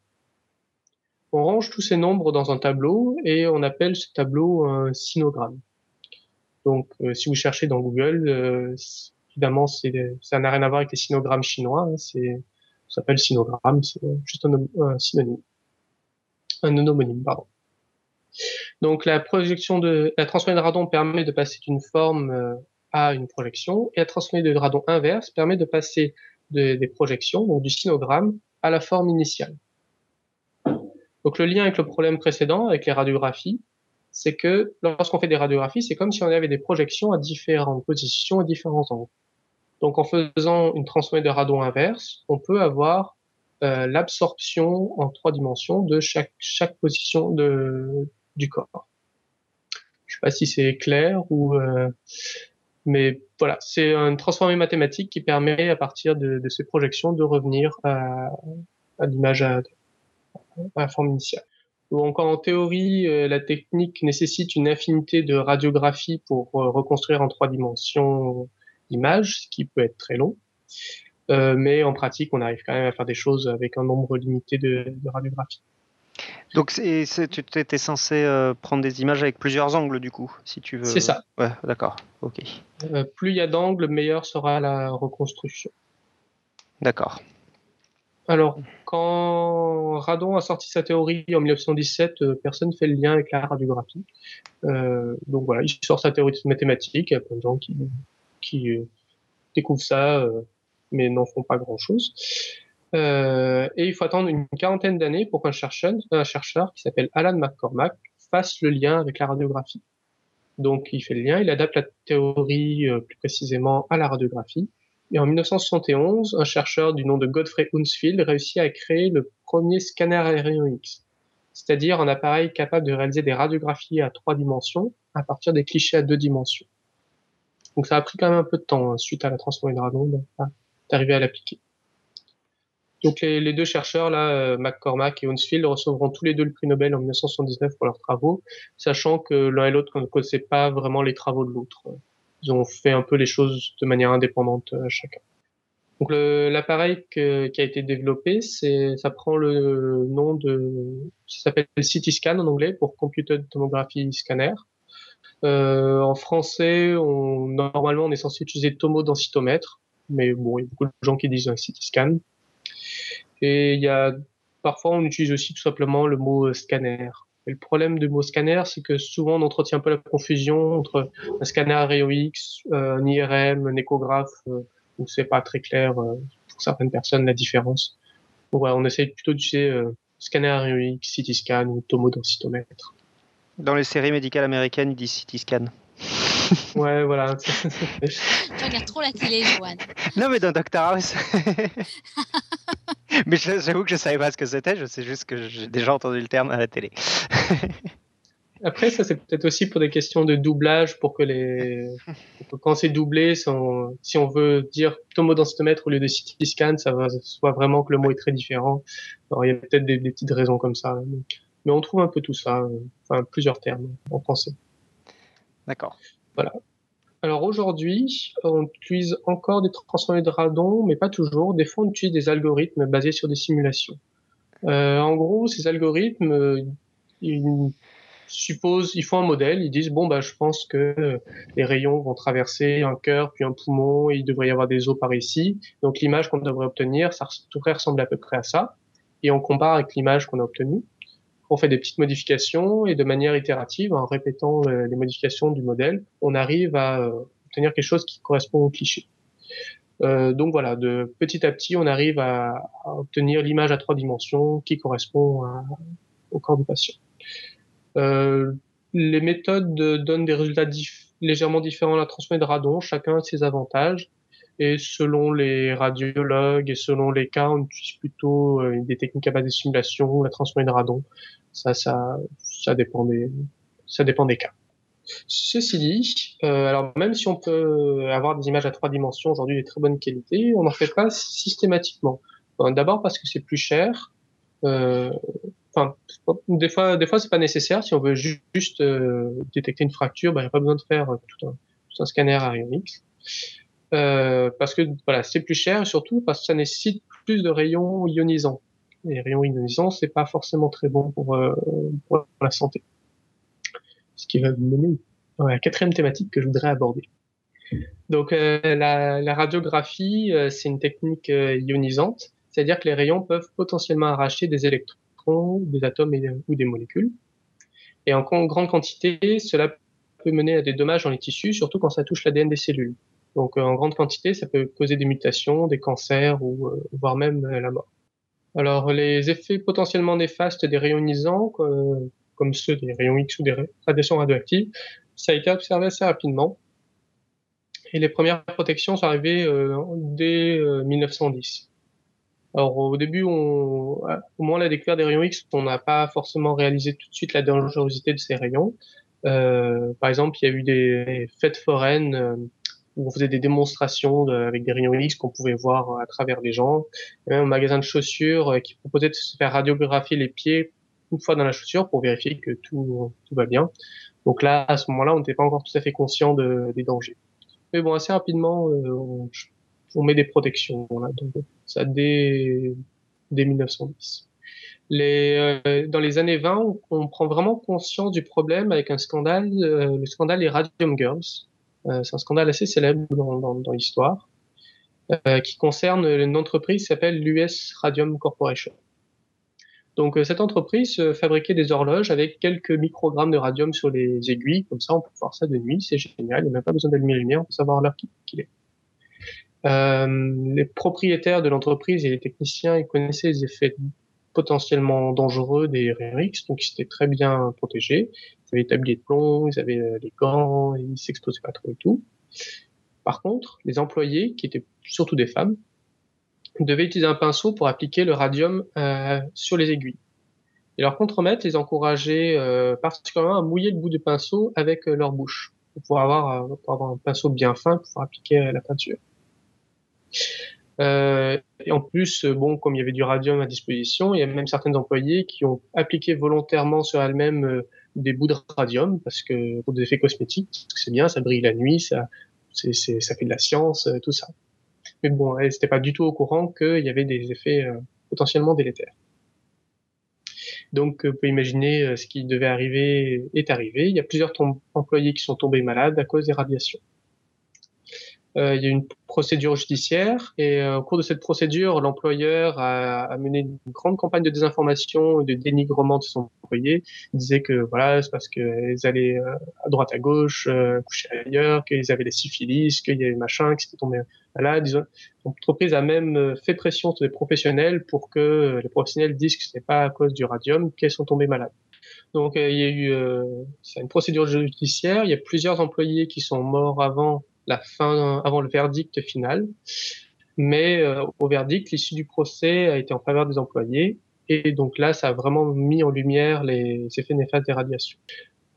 On range tous ces nombres dans un tableau et on appelle ce tableau un sinogramme. Donc euh, si vous cherchez dans Google, évidemment ça n'a rien à voir avec les sinogrammes chinois, hein, c'est ça s'appelle sinogramme, c'est juste un, un, synonyme, un homonyme, pardon. Donc la projection de la transformée de radon permet de passer d'une forme à une projection et la transformée de radon inverse permet de passer des projections, donc du sinogramme, à la forme initiale. Donc le lien avec le problème précédent, avec les radiographies, c'est que lorsqu'on fait des radiographies, c'est comme si on avait des projections à différentes positions et différents angles. Donc en faisant une transformée de radon inverse, on peut avoir euh, l'absorption en trois dimensions de chaque, position du corps. Je sais pas si c'est clair ou euh, mais voilà, c'est une transformée mathématique qui permet à partir de, ces projections de revenir à, l'image à, la forme initiale. Donc en théorie, euh, la technique nécessite une infinité de radiographies pour reconstruire en trois dimensions l'image, ce qui peut être très long. Euh, mais en pratique, on arrive quand même à faire des choses avec un nombre limité de, de radiographies. Donc tu étais censé euh, prendre des images avec plusieurs angles du coup, si tu veux. C'est ça. Ouais, d'accord. Ok. Euh, plus il y a d'angles, meilleure sera la reconstruction. D'accord. Alors, quand Radon a sorti sa théorie en 1917, euh, personne ne fait le lien avec la radiographie. donc voilà, il sort sa théorie mathématique. Il y a plein de gens qui, qui découvrent ça, mais n'en font pas grand-chose. et il faut attendre une quarantaine d'années pour qu'un chercheur, un chercheur qui s'appelle Alan McCormack fasse le lien avec la radiographie. Donc il fait le lien, il adapte la théorie plus précisément à la radiographie. Et en 1971, un chercheur du nom de Godfrey Hunsfield réussit à créer le premier scanner aérien X, c'est-à-dire un appareil capable de réaliser des radiographies à trois dimensions à partir des clichés à deux dimensions. Donc ça a pris quand même un peu de temps hein, suite à la transformée de radon d'arriver à l'appliquer. Donc les, deux chercheurs là, euh, McCormack et Hunsfield, recevront tous les deux le prix Nobel en 1979 pour leurs travaux, sachant que l'un et l'autre ne connaissaient pas vraiment les travaux de l'autre. Ils ont fait un peu les choses de manière indépendante euh, chacun. Donc l'appareil qui a été développé, ça prend le nom de ça s'appelle CT scan en anglais pour Computed Tomography Scanner. Euh, en français, on, normalement, on est censé utiliser tomodensitomètre, mais bon, il y a beaucoup de gens qui disent un CT scan. Et il y a parfois, on utilise aussi tout simplement le mot scanner. Et le problème du mot scanner, c'est que souvent on entretient un peu la confusion entre un scanner rayon X, euh, un IRM, un échographe, euh, où c'est pas très clair euh, pour certaines personnes la différence. Donc, ouais, on essaye plutôt d'utiliser euh, scanner rayon X, CT scan ou tomodensitomètre. Dans les séries médicales américaines, ils disent CT scan. ouais, voilà. tu regardes trop la télé, Joanne. Non, mais dans Doctor House. mais j'avoue que je savais pas ce que c'était, je sais juste que j'ai déjà entendu le terme à la télé. Après, ça, c'est peut-être aussi pour des questions de doublage, pour que les, quand c'est doublé, si on veut dire tomodensitomètre au lieu de CT scan, ça va, soit vraiment que le mot est très différent. Alors, il y a peut-être des, petites raisons comme ça. Mais on trouve un peu tout ça, enfin, plusieurs termes en français. D'accord. Voilà. Alors aujourd'hui, on utilise encore des transformés de radon, mais pas toujours. Des fois, on utilise des algorithmes basés sur des simulations. Euh, en gros, ces algorithmes, ils supposent, ils font un modèle, ils disent bon bah je pense que les rayons vont traverser un cœur puis un poumon, et il devrait y avoir des os par ici. Donc l'image qu'on devrait obtenir, ça devrait ressembler à peu près à ça, et on compare avec l'image qu'on a obtenue on fait des petites modifications et de manière itérative, en répétant euh, les modifications du modèle, on arrive à euh, obtenir quelque chose qui correspond au cliché. Euh, donc voilà, de petit à petit, on arrive à, obtenir l'image à trois dimensions qui correspond au corps du patient. les méthodes donnent des résultats légèrement différents à la transmission de radon, chacun a ses avantages. Et selon les radiologues et selon les cas, on utilise plutôt euh, des techniques à base de simulation, la transmission de radon. Ça, ça, ça dépend des, ça dépend des cas. Ceci dit, euh, alors même si on peut avoir des images à trois dimensions aujourd'hui de très bonne qualité, on n'en fait pas systématiquement. D'abord parce que c'est plus cher. Euh, enfin, des fois, des fois c'est pas nécessaire. Si on veut juste euh, détecter une fracture, ben, il n'y a pas besoin de faire tout un, tout un scanner X. Euh, parce que voilà, c'est plus cher surtout parce que ça nécessite plus de rayons ionisants. Les rayons ionisants, c'est pas forcément très bon pour, euh, pour la santé. Ce qui va me mener à la quatrième thématique que je voudrais aborder. Donc euh, la, la, radiographie, euh, c'est une technique ionisante, c'est-à-dire que les rayons peuvent potentiellement arracher des électrons, des atomes ou des molécules. Et en grande quantité, cela peut mener à des dommages dans les tissus, surtout quand ça touche l'ADN des cellules. Donc euh, en grande quantité, ça peut causer des mutations, des cancers ou euh, voire même euh, la mort. Alors les effets potentiellement néfastes des rayons ionisants, comme ceux des rayons X ou des radiations radioactives, ça a été observé assez rapidement. Et les premières protections sont arrivées dès 1910. Alors au début, on, au moment de la découverte des rayons X, on n'a pas forcément réalisé tout de suite la dangerosité de ces rayons. Euh, par exemple, il y a eu des fêtes foraines où on faisait des démonstrations avec des rayons X qu'on pouvait voir à travers les gens. Il y avait un magasin de chaussures euh, qui proposait de se faire radiographier les pieds une fois dans la chaussure pour vérifier que tout, tout va bien. Donc là, à ce moment-là, on n'était pas encore tout à fait conscient de, des dangers. Mais bon, assez rapidement, euh, on, on, met des protections. Voilà, donc ça dès, dès 1910. Les, euh, dans les années 20, on, on, prend vraiment conscience du problème avec un scandale, le scandale des Radium Girls, euh, c'est un scandale assez célèbre dans, l'histoire, euh, qui concerne une entreprise qui s'appelle l'US Radium Corporation. Donc euh, cette entreprise fabriquait des horloges avec quelques microgrammes de radium sur les aiguilles, comme ça on peut voir ça de nuit, c'est génial, il n'y a même pas besoin d'allumer la lumière, on peut savoir l'heure qu'il est. les propriétaires de l'entreprise et les techniciens, connaissaient les effets potentiellement dangereux des rayons X, donc ils étaient très bien protégés. Avaient des tabliers de plomb, ils avaient les gants, ils s'exposaient pas trop et tout. Par contre, les employés, qui étaient surtout des femmes, devaient utiliser un pinceau pour appliquer le radium euh, sur les aiguilles. Et leur contremaître les encourageait euh, particulièrement à mouiller le bout du pinceau avec euh, leur bouche pour avoir, pour avoir un pinceau bien fin pour appliquer la peinture. et en plus, bon, comme il y avait du radium à disposition, il y a même certains employés qui ont appliqué volontairement sur elles-mêmes des bouts de radium parce que pour des effets cosmétiques, c'est bien, ça brille la nuit, ça, c'est, ça fait de la science, tout ça. Mais bon, elle n'était pas du tout au courant qu'il y avait des effets euh, potentiellement délétères. Donc, euh, vous pouvez imaginer euh, ce qui devait arriver est arrivé. Il y a plusieurs employés qui sont tombés malades à cause des radiations. Euh, il y a une procédure judiciaire et euh, au cours de cette procédure, l'employeur a, a, mené une grande campagne de désinformation et de dénigrement de son employé. Il disait que voilà, c'est parce qu'ils allaient euh, à droite à gauche, coucher ailleurs, qu'ils avaient des syphilis, qu'il y avait machin, qu'ils étaient tombés malades. L'entreprise a même fait pression sur les professionnels pour que les professionnels disent que ce n'est pas à cause du radium qu'elles sont tombées malades. Donc il y a eu c'est une procédure judiciaire. Il y a plusieurs employés qui sont morts avant la fin, avant le verdict final. Mais euh, au verdict, l'issue du procès a été en faveur des employés. Et donc là, ça a vraiment mis en lumière les effets néfastes des radiations.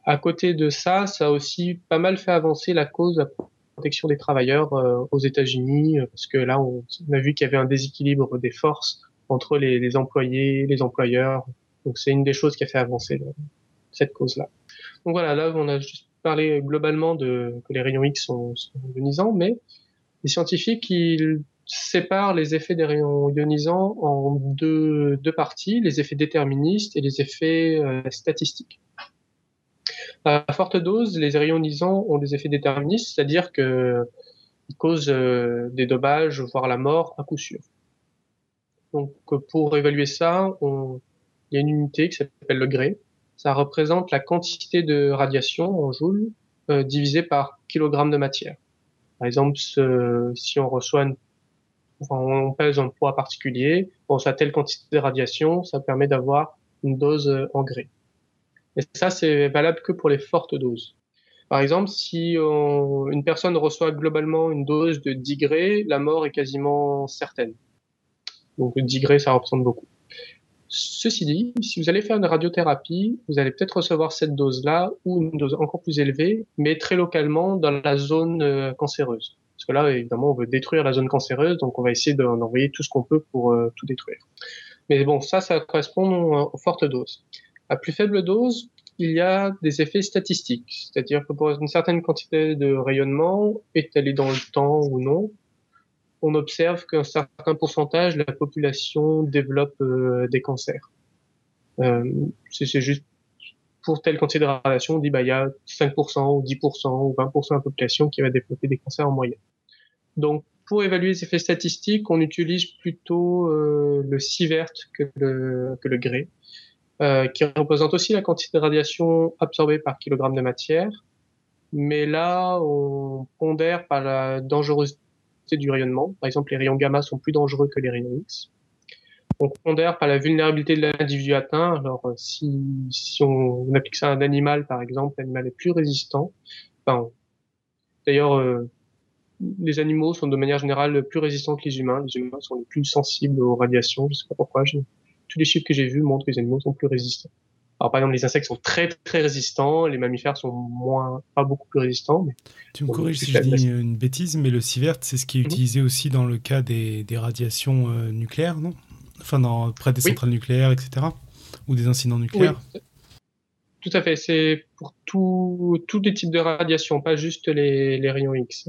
À côté de ça, ça a aussi pas mal fait avancer la cause de la protection des travailleurs euh, aux États-Unis, euh, parce que là, on, a vu qu'il y avait un déséquilibre des forces entre les, les employés, les employeurs. Donc c'est une des choses qui a fait avancer cette cause-là. Donc voilà, là, on a juste parler globalement de que les rayons X sont, ionisants, mais les scientifiques ils séparent les effets des rayons ionisants en deux, parties, les effets déterministes et les effets euh, statistiques. À forte dose, les rayons ionisants ont des effets déterministes, c'est-à-dire que ils causent euh, des dommages, voire la mort à coup sûr. Donc, pour évaluer ça, il y a une unité qui s'appelle le Gray, ça représente la quantité de radiation en joules euh, divisé par kilogramme de matière. Par exemple, si on reçoit une, enfin, on pèse un poids particulier, on reçoit telle quantité de radiation, ça permet d'avoir une dose euh, en gré. Et ça, c'est valable que pour les fortes doses. Par exemple, si une personne reçoit globalement une dose de 10 grés, la mort est quasiment certaine. Donc 10 grés, ça représente beaucoup. Ceci dit, si vous allez faire une radiothérapie, vous allez peut-être recevoir cette dose-là ou une dose encore plus élevée, mais très localement dans la zone euh, cancéreuse. Parce que là, évidemment, on veut détruire la zone cancéreuse, donc on va essayer d'envoyer tout ce qu'on peut pour euh, tout détruire. Mais bon, ça, ça correspond aux fortes doses. À plus faible dose, il y a des effets statistiques, c'est-à-dire que pour une certaine quantité de rayonnement, étalé dans le temps ou non, on observe qu'un certain pourcentage de la population développe euh, des cancers. Euh, c'est juste pour telle radiation, on dit bah il y a 5% ou 10% ou 20% de la population qui va développer des cancers en moyenne. Donc pour évaluer les effets statistiques, on utilise plutôt euh, le sievert que le que le Gray, qui représente aussi la quantité de radiation absorbée par kilogramme de matière. Mais là, on pondère par la dangerosité du rayonnement. Par exemple, les rayons gamma sont plus dangereux que les rayons X. On pondère par la vulnérabilité de l'individu atteint. Alors, euh, si, on, applique ça à un animal, par exemple, l'animal est plus résistant. D'ailleurs, euh, les animaux sont de manière générale plus résistants que les humains. Les humains sont les plus sensibles aux radiations. Je sais pas pourquoi. Tous les chiffres que j'ai vus montrent que les animaux sont plus résistants. Alors par exemple, les insectes sont très très résistants, les mammifères sont moins, pas beaucoup plus résistants. Mais tu me corriges si je dis une bêtise, mais le sievert, c'est ce qui est mhm. utilisé aussi dans le cas des, des radiations euh, nucléaires, non? Enfin, dans, près des centrales nucléaires, etc. Ou des incidents nucléaires. Oui. Tout à fait, c'est pour tous les types de radiations, pas juste les, les rayons X.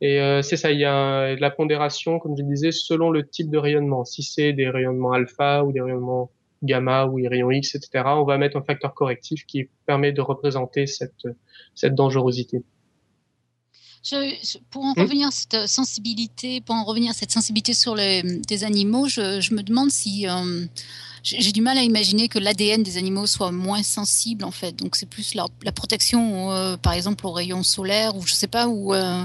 Et euh, c'est ça, il y a de la pondération, comme je disais, selon le type de rayonnement. Si c'est des rayonnements alpha ou des rayonnements gamma ou rayons X, etc., on va mettre un facteur correctif qui permet de représenter cette, cette dangerosité. pour en hmm? revenir à cette sensibilité, pour en revenir à cette sensibilité sur les des animaux, je, me demande si euh, j'ai du mal à imaginer que l'ADN des animaux soit moins sensible en fait. Donc c'est plus la, protection, euh, par exemple, aux rayons solaires ou je sais pas où. Euh,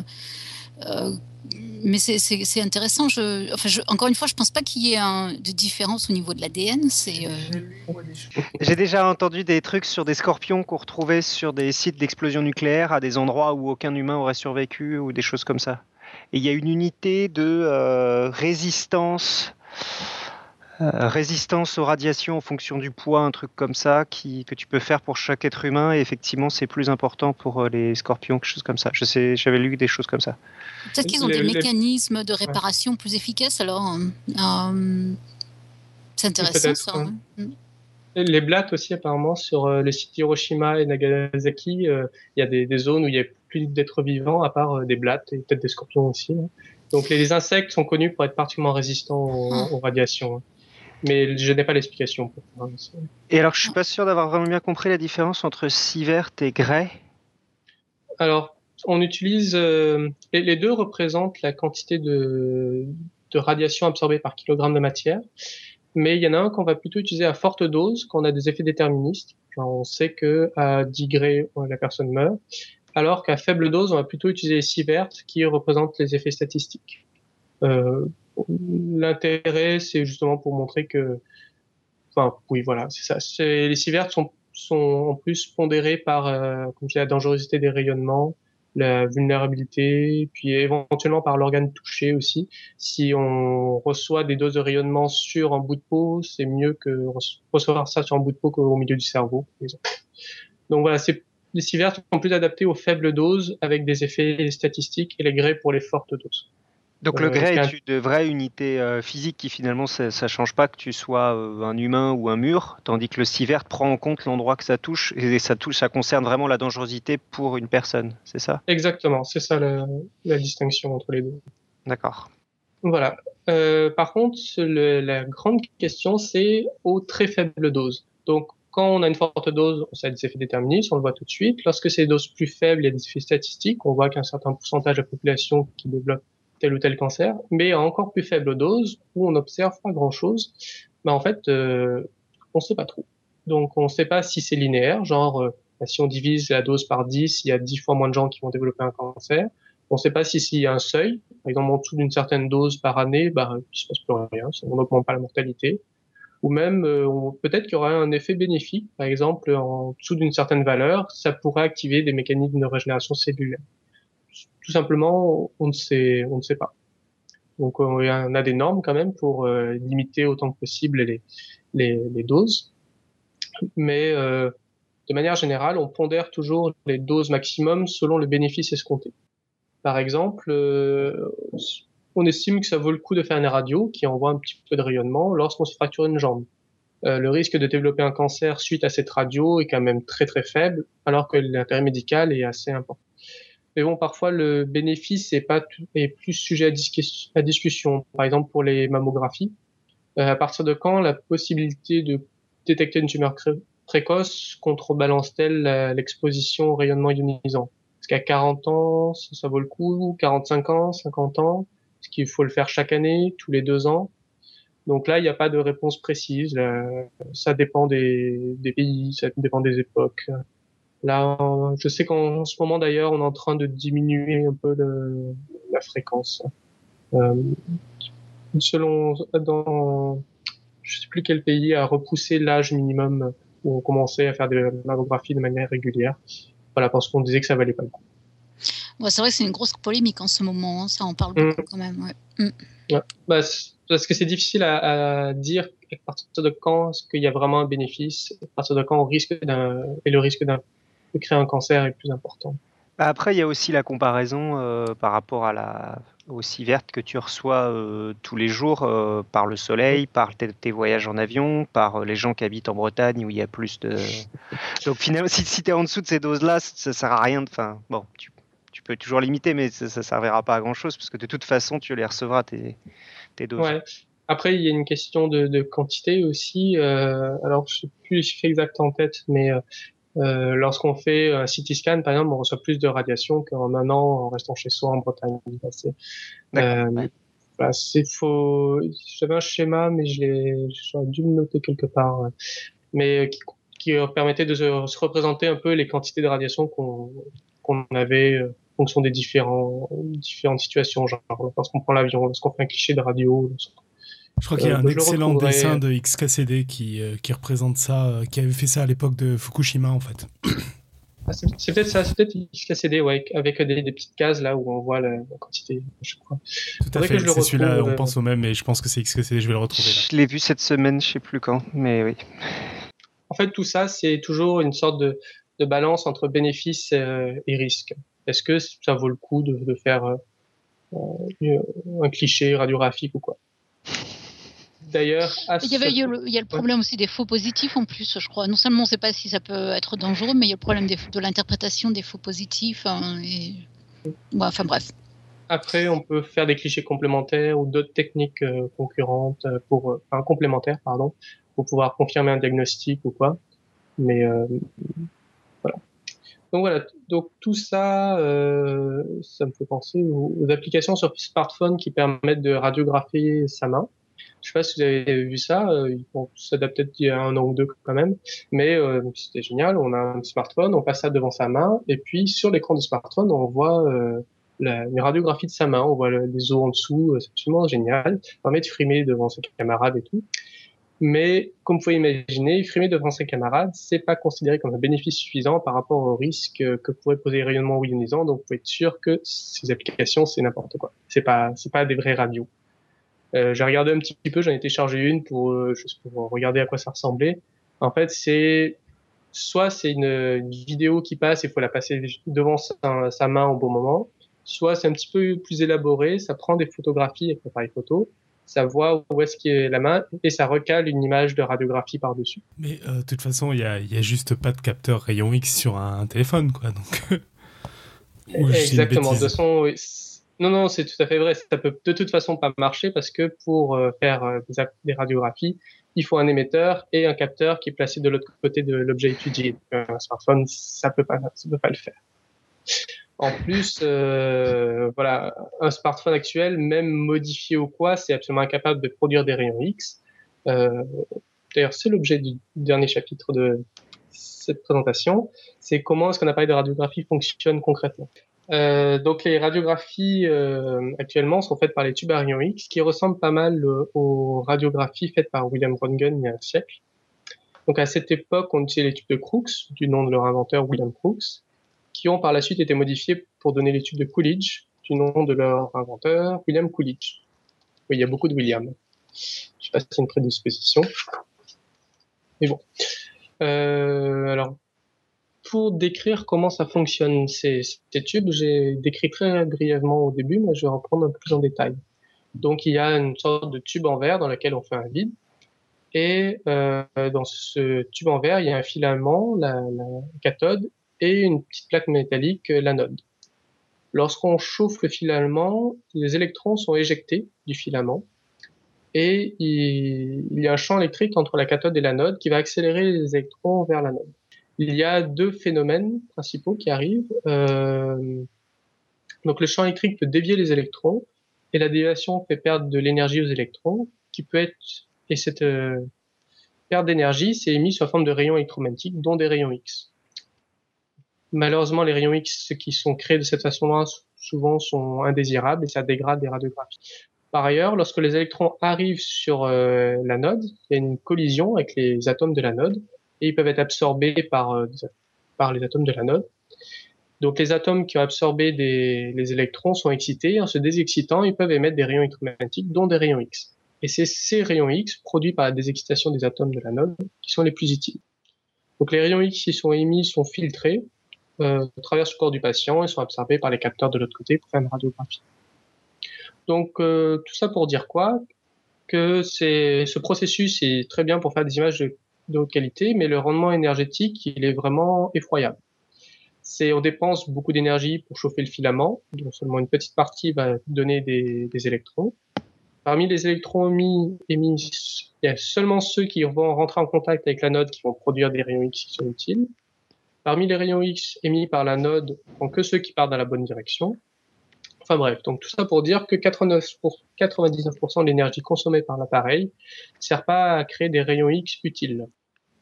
mais c'est intéressant. Enfin, encore une fois, je ne pense pas qu'il y ait un, de différence au niveau de l'ADN. J'ai déjà entendu des trucs sur des scorpions qu'on retrouvait sur des sites d'explosion nucléaire à des endroits où aucun humain aurait survécu ou des choses comme ça. Et il y a une unité de euh, résistance aux radiations en fonction du poids, un truc comme ça, qui, que tu peux faire pour chaque être humain. Et effectivement, c'est plus important pour euh, les scorpions, quelque chose comme ça. Je sais, j'avais lu des choses comme ça. Peut-être qu'ils ont des mécanismes de réparation plus efficaces. Alors, euh, c'est intéressant ça. Hein. Mm. Les blattes aussi, apparemment, sur les sites Hiroshima et Nagasaki, il y a des, zones où il n'y a plus d'êtres vivants à part des blattes et peut-être des scorpions aussi. Hein. Donc les insectes sont connus pour être particulièrement résistants aux, ah. aux radiations. Mais je n'ai pas l'explication. Et alors, je suis pas sûr d'avoir vraiment bien compris la différence entre sievert et grès. Alors, on utilise euh, les, deux représentent la quantité de, de radiation absorbée par kilogramme de matière, mais il y en a un qu'on va plutôt utiliser à forte dose, quand on a des effets déterministes. on sait que à 10 degrés, la personne meurt, alors qu'à faible dose, on va plutôt utiliser les sieverts qui représentent les effets statistiques. Euh, L'intérêt, c'est justement pour montrer que, enfin, oui, voilà, c'est ça. Les sieverts sont, sont en plus pondérés par, euh, la dangerosité des rayonnements, la vulnérabilité, puis éventuellement par l'organe touché aussi. Si on reçoit des doses de rayonnement sur un bout de peau, c'est mieux que recevoir ça sur un bout de peau qu'au milieu du cerveau. Donc voilà, c'est les sieverts sont plus adaptés aux faibles doses avec des effets statistiques et les grès pour les fortes doses. Donc le euh, grès est une vraie unité euh, physique qui finalement ça, ne change pas que tu sois euh, un humain ou un mur, tandis que le sievert prend en compte l'endroit que ça touche et ça touche, ça concerne vraiment la dangerosité pour une personne, c'est ça? Exactement, c'est ça la, distinction entre les deux. D'accord. Voilà. par contre, la grande question c'est aux très faibles doses. Donc quand on a une forte dose, on a des effets déterministes, on le voit tout de suite. Lorsque c'est des doses plus faibles, il y a des effets statistiques. On voit qu'un certain pourcentage de la population qui développe tel ou tel cancer, mais à encore plus faible dose, où on n'observe pas grand-chose, bah en fait, euh, on ne sait pas trop. Donc on ne sait pas si c'est linéaire, genre euh, bah, si on divise la dose par 10, il y a 10 fois moins de gens qui vont développer un cancer. On ne sait pas si s'il y a un seuil, par exemple en dessous d'une certaine dose par année, bah, il se passe plus rien, on n'augmente pas la mortalité. Ou même euh, peut-être qu'il y aura un effet bénéfique, par exemple en dessous d'une certaine valeur, ça pourrait activer des mécanismes de régénération cellulaire tout simplement, on ne sait, on ne pas. Donc, on a des normes quand même pour euh, limiter autant que possible les, doses. Mais euh, de manière générale, on pondère toujours les doses maximum selon le bénéfice escompté. Par exemple, euh, on estime que ça vaut le coup de faire une radio qui envoie un petit peu de rayonnement lorsqu'on se fracture une jambe. le risque de développer un cancer suite à cette radio est quand même très très faible, alors que l'intérêt médical est assez important. Mais bon, parfois le bénéfice est pas est plus sujet à, discussion. Par exemple, pour les mammographies, euh, à partir de quand la possibilité de détecter une tumeur précoce contrebalance-t-elle l'exposition au rayonnement ionisant? Est-ce qu'à 40 ans, ça, vaut le coup? 45 ans, 50 ans? Est-ce qu'il faut le faire chaque année, tous les deux ans? Donc là, il n'y a pas de réponse précise. ça dépend des, des pays, ça dépend des époques. Là, je sais qu'en ce moment d'ailleurs, on est en train de diminuer un peu le, la fréquence. Euh, selon, dans, je sais plus quel pays a repoussé l'âge minimum où on commençait à faire des mammographies de manière régulière. Voilà, parce qu'on disait que ça valait pas le coup. c'est vrai que c'est une grosse polémique en ce moment, hein. ça en parle beaucoup mm. quand même. Ouais. Mm. Ouais. Bah, parce que c'est difficile à, à, dire à partir de quand est-ce qu'il y a vraiment un bénéfice, à partir de quand on risque et le risque d'un de créer un cancer est plus important. Bah, après, il y a aussi la comparaison euh, par rapport à la aussi verte que tu reçois euh, tous les jours euh, par le soleil, par tes, voyages en avion, par les gens qui habitent en Bretagne où il y a plus de. Donc finalement, si, si tu es en dessous de ces doses-là, ça sert à rien. Enfin, bon, tu, tu, peux toujours limiter, mais ça, ne servira pas à grand-chose parce que de toute façon, tu les recevras tes, tes doses. Ouais. Après, il y a une question de, de quantité aussi. alors, je sais plus je fais exact en tête, mais euh, lorsqu'on fait un CT scan, par exemple, on reçoit plus de radiation qu'en un an en restant chez soi en Bretagne. Euh, bah, c'est faux. J'avais un schéma, mais je l'ai, j'aurais dû le noter quelque part. Mais qui, qui, permettait de se, représenter un peu les quantités de radiation qu'on qu'on avait euh, fonction des différents, différentes situations, genre lorsqu'on prend l'avion, lorsqu'on fait un cliché de radio. Je crois qu'il y a un excellent dessin de XKCD qui, qui représente ça, qui avait fait ça à l'époque de Fukushima en fait. Ah, c'est peut-être ça, c'est peut-être XKCD, ouais, avec des, des, petites cases là où on voit la, quantité, je crois. Tout à fait, c'est celui-là, on pense au même, mais je pense que c'est XKCD, je vais le retrouver là. Je l'ai vu cette semaine, je sais plus quand, mais oui. En fait, tout ça, c'est toujours une sorte de, de balance entre bénéfices euh, et risques. Est-ce que ça vaut le coup de, de faire euh, euh un cliché radiographique ou quoi? D'ailleurs, il, y il y a le problème aussi des faux positifs en plus, je crois. Non seulement on ne sait pas si ça peut être dangereux, mais il y a le problème de l'interprétation des faux positifs. Hein, et... enfin bref. Après, on peut faire des clichés complémentaires ou d'autres techniques euh, concurrentes euh, pour, euh, enfin complémentaires, pardon, pour pouvoir confirmer un diagnostic ou quoi. Mais voilà. Donc voilà. Donc tout ça, ça me fait penser aux, aux applications sur smartphone qui permettent de radiographier sa main. Je sais pas si vous avez vu ça. Euh, ça date peut-être il y a un an ou deux quand même, mais euh, c'était génial. On a un smartphone, on passe ça devant sa main, et puis sur l'écran du smartphone, on voit euh, la, une radiographie de sa main, on voit les os en dessous. C'est absolument génial. Ça permet de frimer devant ses camarades et tout. Mais comme vous pouvez imaginer, frimer devant ses camarades, c'est pas considéré comme un bénéfice suffisant par rapport au risque que pourrait poser les rayonnements ionisants. Donc, vous pouvez être sûr que ces applications, c'est n'importe quoi. C'est pas, c'est pas des vraies radios. Euh, j'ai regardé un petit peu, j'en ai téléchargé une pour euh, juste pour regarder à quoi ça ressemblait. En fait, c'est soit c'est une, vidéo qui passe, il faut la passer devant sa, main au bon moment, soit c'est un petit peu plus élaboré, ça prend des photographies avec l'appareil photo, ça voit où est-ce qu'est la main et ça recale une image de radiographie par-dessus. Mais euh, de toute façon, il y a, y a, juste pas de capteur rayon X sur un, téléphone, quoi. Donc... Exactement. De toute façon, non, non, c'est tout à fait vrai. Ça peut de toute façon pas marcher parce que pour euh, faire euh, des, radiographies, il faut un émetteur et un capteur qui est placé de l'autre côté de l'objet étudié. Un smartphone, ça peut pas, ça peut pas le faire. En plus, euh, voilà, un smartphone actuel, même modifié ou quoi, c'est absolument incapable de produire des rayons X. Euh, D'ailleurs, c'est l'objet du dernier chapitre de cette présentation. C'est comment est-ce qu'un appareil de radiographie fonctionne concrètement? Euh, donc les radiographies euh, actuellement sont faites par les tubes rayons X, qui ressemblent pas mal euh, aux radiographies faites par William Röntgen il y a un siècle. Donc à cette époque, on utilisait les tubes de Crookes, du nom de leur inventeur William Crookes, qui ont par la suite été modifiés pour donner les tubes de Coolidge, du nom de leur inventeur William Coolidge. Oui, il y a beaucoup de William. Je sais pas si c'est une prédisposition. Mais bon. Euh, alors, pour décrire comment ça fonctionne ces, ces tubes, j'ai décrit très brièvement au début, mais je vais reprendre un peu plus en détail. Donc il y a une sorte de tube en verre dans lequel on fait un vide. Et euh, dans ce tube en verre, il y a un filament, la, la cathode, et une petite plaque métallique, l'anode. Lorsqu'on chauffe le filament, les électrons sont éjectés du filament et il, y a un champ électrique entre la cathode et l'anode qui va accélérer les électrons vers l'anode il y a deux phénomènes principaux qui arrivent. Euh, donc le champ électrique peut dévier les électrons et la déviation fait perdre de l'énergie aux électrons qui peut être et cette euh, perte d'énergie c'est émis sous forme de rayons électromagnétiques dont des rayons X. Malheureusement les rayons X qui sont créés de cette façon-là souvent sont indésirables et ça dégrade les radiographies. Par ailleurs, lorsque les électrons arrivent sur euh, l'anode, il y a une collision avec les atomes de l'anode et ils peuvent être absorbés par, euh, par les atomes de l'anode. Donc les atomes qui ont absorbé des, les électrons sont excités. En se désexcitant, ils peuvent émettre des rayons électromagnétiques, dont des rayons X. Et c'est ces rayons X, produits par la désexcitation des atomes de l'anode, qui sont les plus utiles. Donc les rayons X qui sont émis sont filtrés, euh, traversent le corps du patient et sont absorbés par les capteurs de l'autre côté pour faire une radiographie. Donc euh, tout ça pour dire quoi? Que ce processus est très bien pour faire des images de de haute qualité, mais le rendement énergétique, il est vraiment effroyable. C'est, on dépense beaucoup d'énergie pour chauffer le filament, dont seulement une petite partie va donner des, des électrons. Parmi les électrons émis, émis, il y a seulement ceux qui vont rentrer en contact avec l'anode qui vont produire des rayons X qui sont utiles. Parmi les rayons X émis par l'anode, il que ceux qui partent dans la bonne direction. Enfin bref, donc tout ça pour dire que 89 pour 99% de l'énergie consommée par l'appareil ne sert pas à créer des rayons X utiles.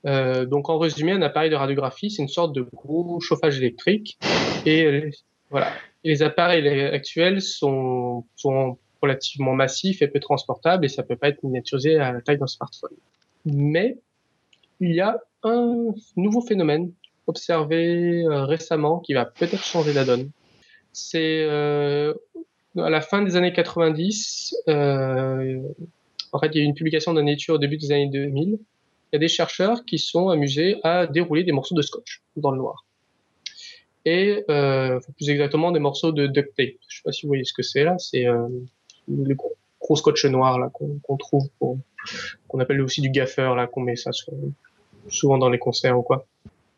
Euh, donc en résumé, un appareil de radiographie, c'est une sorte de gros chauffage électrique et Voilà. les appareils actuels sont, sont relativement massifs et peu transportables et ça peut pas être miniaturisé à la taille d'un smartphone. Mais il y a un nouveau phénomène observé euh, récemment qui va peut-être changer la donne. C'est euh, à la fin des années 90, euh, en fait, il y a eu une publication d'une étude au début des années 2000. Il y a des chercheurs qui sont amusés à dérouler des morceaux de scotch dans le noir. Et euh, plus exactement des morceaux de duct tape. Je sais pas si vous voyez ce que c'est là. C'est euh, le gros, scotch noir là qu'on trouve, qu'on appelle aussi du gaffer là, qu'on met ça souvent dans les concerts ou quoi.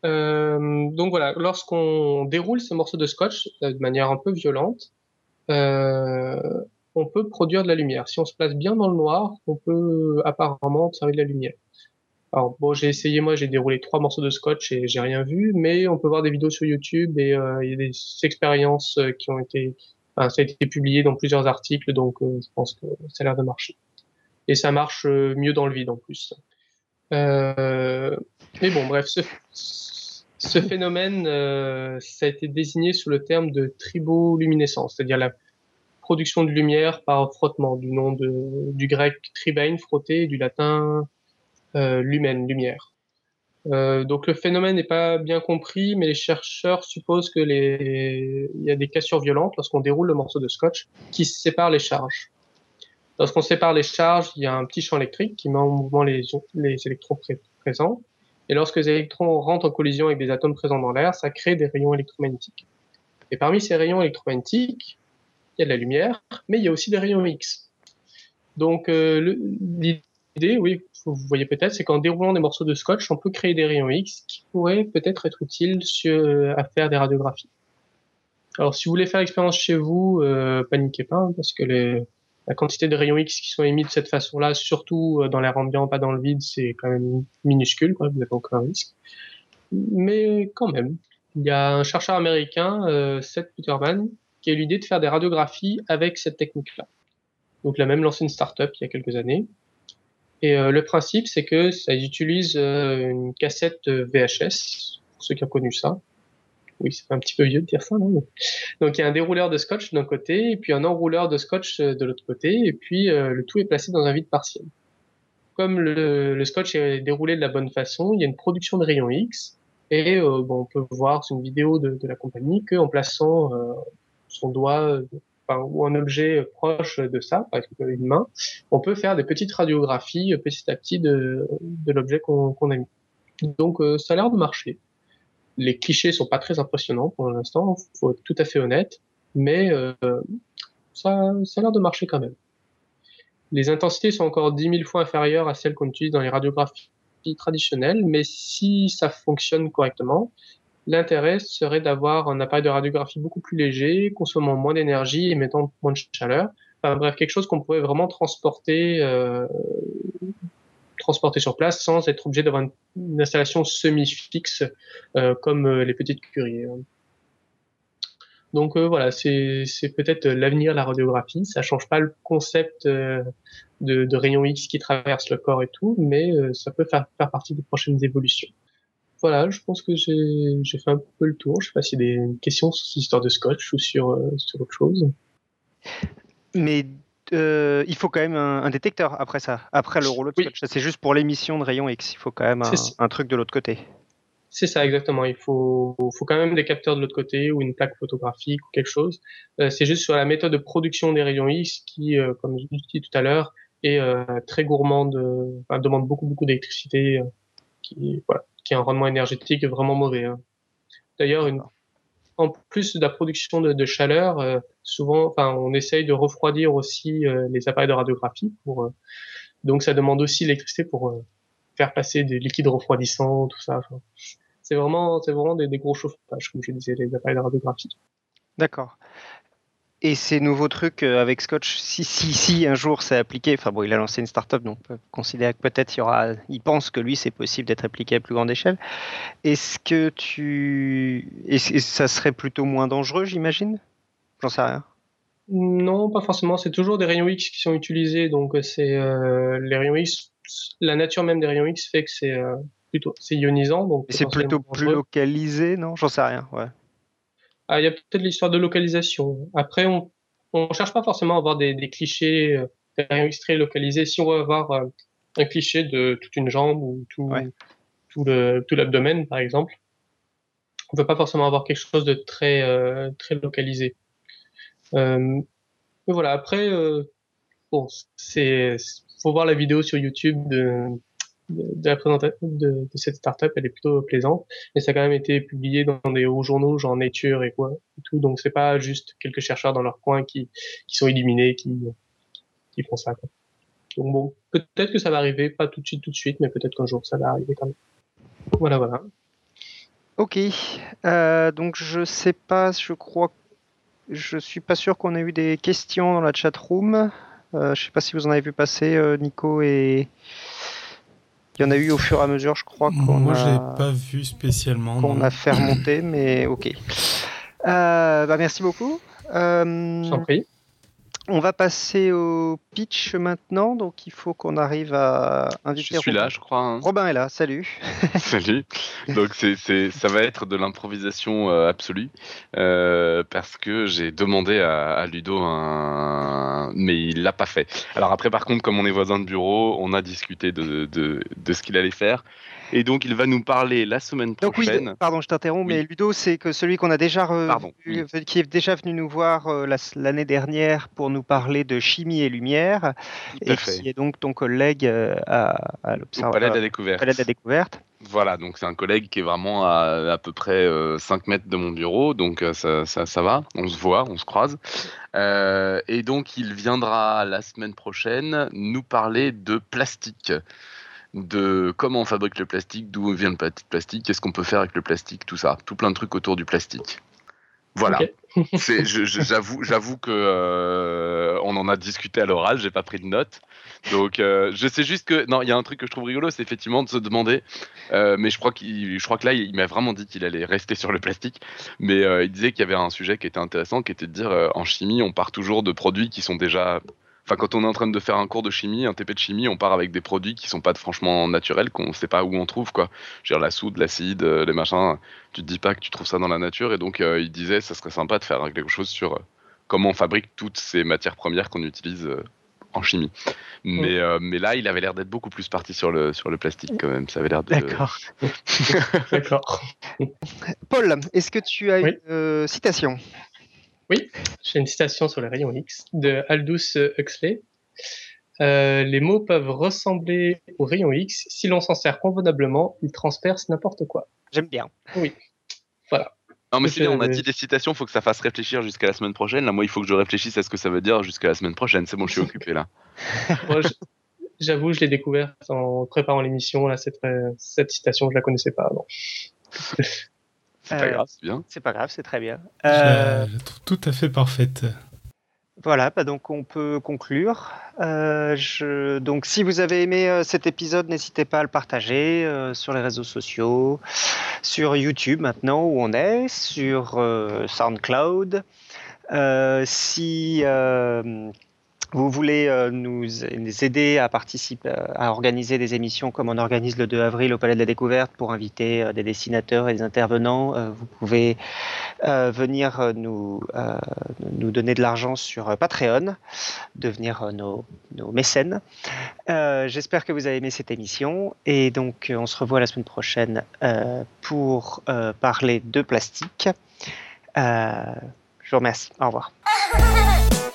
Euh, donc voilà, lorsqu'on déroule ces morceaux de scotch euh, de manière un peu violente, euh, on peut produire de la lumière. Si on se place bien dans le noir, on peut apparemment observer de la lumière. Alors bon, j'ai essayé moi, j'ai déroulé trois morceaux de scotch et j'ai rien vu, mais on peut voir des vidéos sur YouTube et euh, il y a des expériences euh, qui ont été, enfin, ça a été publié dans plusieurs articles, donc je pense que ça a l'air de marcher. Et ça marche mieux dans le vide en plus. Euh, mais bon, bref, ce, ce phénomène, euh, ça a été désigné sous le terme de triboluminescence, c'est-à-dire la production de lumière par frottement, du nom de, du grec tribain, frotter, du latin euh, lumière. Euh, donc le phénomène n'est pas bien compris, mais les chercheurs supposent que les... il y a des cassures violentes lorsqu'on déroule le morceau de scotch qui sépare les charges. Lorsqu'on sépare les charges, il y a un petit champ électrique qui met en mouvement les, les électrons présents et lorsque les électrons rentrent en collision avec des atomes présents dans l'air, ça crée des rayons électromagnétiques. Et parmi ces rayons électromagnétiques, il y a de la lumière, mais il y a aussi des rayons X. Donc euh, oui, vous voyez peut-être, c'est qu'en déroulant des morceaux de scotch, on peut créer des rayons X qui pourraient peut-être être utiles à faire des radiographies. Alors si vous voulez faire l'expérience chez vous, euh, paniquez pas, hein, parce que la quantité de rayons X qui sont émis de cette façon-là, surtout euh, dans l'air ambiant, pas dans le vide, c'est quand même minuscule, quoi, vous n'avez aucun risque. Mais quand même, il y a un chercheur américain, euh, Seth Peterman, qui a eu l'idée de faire des radiographies avec cette technique-là. Donc il a même lancé une start-up il y a quelques années. Et euh, le principe, c'est que ça utilise euh, une cassette VHS, pour ceux qui ont connu ça, oui, c'est un petit peu vieux de dire ça, non Donc il y a un dérouleur de scotch d'un côté, et puis un enrouleur de scotch euh, de l'autre côté, et puis euh, le tout est placé dans un vide partiel. Comme le, scotch est déroulé de la bonne façon, il y a une production de rayons X, et euh, bon, on peut voir sur une vidéo de, la compagnie qu'en plaçant son doigt ou un objet proche de ça, par exemple une main, on peut faire des petites radiographies petit à petit de, l'objet qu'on a mis. Donc ça a l'air de marcher les clichés sont pas très impressionnants pour l'instant, faut être tout à fait honnête, mais euh, ça, ça a l'air de marcher quand même. Les intensités sont encore 10 000 fois inférieures à celles qu'on utilise dans les radiographies traditionnelles, mais si ça fonctionne correctement, l'intérêt serait d'avoir un appareil de radiographie beaucoup plus léger, consommant moins d'énergie et mettant moins de chaleur. Enfin, bref, quelque chose qu'on pourrait vraiment transporter euh, transporter sur place sans être obligé d'avoir une, installation semi-fixe euh, comme euh, les petites curies. Donc euh, voilà, c'est peut-être l'avenir de la radiographie. Ça change pas le concept de, de rayons X qui traversent le corps et tout, mais ça peut faire partie des prochaines évolutions. Voilà, je pense que j'ai fait un peu le tour. Je sais pas s'il y a des questions sur cette histoire de scotch ou sur, sur autre chose. Mais euh, il faut quand même un, détecteur après ça, après le rouleau de scotch. C'est juste pour l'émission de rayon X. Il faut quand même un, truc de l'autre côté. C'est ça, exactement. Il faut, faut quand même des capteurs de l'autre côté ou une plaque photographique ou quelque chose. Euh, c'est juste sur la méthode de production des rayons X qui, euh, comme je dit tout à l'heure, est très gourmande, demande beaucoup, beaucoup d'électricité, qui, voilà, qui un rendement énergétique vraiment mauvais. Hein. D'ailleurs, en plus de la production de, chaleur, euh, souvent, on essaye de refroidir aussi euh, les appareils de radiographie. Euh, donc, ça demande aussi l'électricité pour faire passer des liquides refroidissants, tout ça. c'est vraiment, c'est vraiment des, gros chauffages, comme je disais, les appareils de radiographie. D'accord. Et ces nouveaux trucs euh, avec Scotch, si, si, si un jour c'est appliqué, enfin bon, il a lancé une startup, donc on peut considérer que peut-être il y aura, il pense que lui c'est possible d'être appliqué à plus grande échelle. Est-ce que tu, et ça serait plutôt moins dangereux, j'imagine? J'en sais rien. Non, pas forcément. C'est toujours des rayons X qui sont utilisés, donc c'est euh, les rayons X. La nature même des rayons X fait que c'est euh, plutôt c'est ionisant, donc c'est plutôt plus localisé, non? J'en sais rien. Ouais. Ah, il y a peut-être l'histoire de localisation. Après, on on cherche pas forcément à avoir des, des clichés euh, localisés. Si on veut avoir euh, un cliché de toute une jambe ou tout, tout le tout l'abdomen, par exemple, on peut pas forcément avoir quelque chose de très euh, très localisé. Euh, mais voilà. Après, euh, bon, c'est faut voir la vidéo sur YouTube de de, la présentation de, cette startup, elle est plutôt plaisante, mais ça a quand même été publié dans des hauts journaux, genre Nature et quoi, et tout. Donc c'est pas juste quelques chercheurs dans leur coin qui, qui sont illuminés, qui, qui font ça. Donc bon, peut-être que ça va arriver, pas tout de suite, tout de suite, mais peut-être qu'un jour ça va arriver quand même. Voilà, voilà. Ok, euh, donc je sais pas, je crois, je suis pas sûr qu'on ait eu des questions dans la chat room. Euh, je sais pas si vous en avez vu passer, euh, Nico et il y en a eu au fur et à mesure, je crois. Moi, je pas vu spécialement. Qu'on a fait remonter, mais ok. Euh, bah, merci beaucoup. Euh, prie. On va passer au pitch maintenant, donc il faut qu'on arrive à inviter. Je suis là, je crois. Hein. Robin est là, salut. salut. Donc c'est, c'est, ça va être de l'improvisation euh, absolue euh, parce que j'ai demandé à, à, Ludo un, mais il l'a pas fait. Alors après, par contre, comme on est voisins de bureau, on a discuté de, de, de ce qu'il allait faire. Et donc, il va nous parler la semaine prochaine. Donc, oui, pardon, je t'interromps, mais Ludo, c'est que celui qu'on a déjà revu, qui est déjà venu nous voir euh, l'année dernière pour nous parler de chimie et lumière, et qui est donc ton collègue euh, à, à l'Observatoire. De la Découverte. Palais de la Découverte. Voilà, donc c'est un collègue qui est vraiment à à peu près 5 euh, mètres de mon bureau, donc ça, ça, ça, va, on se voit, on se croise. Euh, et donc il viendra la semaine prochaine nous parler de plastique de comment on fabrique le plastique, d'où vient le plastique, qu'est-ce qu'on peut faire avec le plastique, tout ça, tout plein de trucs autour du plastique. Voilà. j'avoue, j'avoue que euh, on en a discuté à l'oral, j'ai pas pris de notes. Donc, euh, je sais juste que non, il y a un truc que je trouve rigolo, c'est effectivement de se demander. Euh, mais je crois qu'il, je crois que là, il m'a vraiment dit qu'il allait rester sur le plastique. Mais il disait qu'il y avait un sujet qui était intéressant, qui était de dire en chimie, on part toujours de produits qui sont déjà Enfin, quand on est en train de faire un cours de chimie, un TP de chimie, on part avec des produits qui sont pas franchement naturels, qu'on sait pas où on trouve, quoi. Je veux dire, la soude, l'acide, euh, les machins, tu te dis pas que tu trouves ça dans la nature. Et donc, euh, il disait, ça serait sympa de faire quelque chose sur euh, comment on fabrique toutes ces matières premières qu'on utilise en chimie. Mais, mais là, il avait l'air d'être beaucoup plus parti sur le, sur le plastique quand même. Ça avait l'air de. D'accord. D'accord. Paul, est-ce que tu as une citation? Oui, j'ai une citation sur les rayons X de Aldous Huxley. Euh, les mots peuvent ressembler aux rayons X. Si l'on s'en sert convenablement, ils transpercent n'importe quoi. J'aime bien. Oui. Voilà. Non, mais si on a dit des citations, il faut que ça fasse réfléchir jusqu'à la semaine prochaine. Là, moi, il faut que je réfléchisse à ce que ça veut dire jusqu'à la semaine prochaine. C'est bon, je suis occupé là. J'avoue, je l'ai découverte en préparant l'émission. Là, cette, cette citation, je la connaissais pas avant. C'est pas euh, grave, c'est bien. C'est pas grave, c'est très bien. Euh, je, la trouve tout à fait parfaite. Voilà, bah donc on peut conclure. Euh, je... Donc si vous avez aimé cet épisode, n'hésitez pas à le partager sur les réseaux sociaux, sur YouTube maintenant où on est, sur SoundCloud. si vous voulez euh, nous, aider à participer, à organiser des émissions comme on organise le 2 avril au Palais de la Découverte pour inviter euh, des dessinateurs et des intervenants, euh, vous pouvez venir nous, nous donner de l'argent sur Patreon, devenir nos, nos mécènes. J'espère que vous avez aimé cette émission et donc on se revoit la semaine prochaine pour parler de plastique. je vous remercie. Au revoir.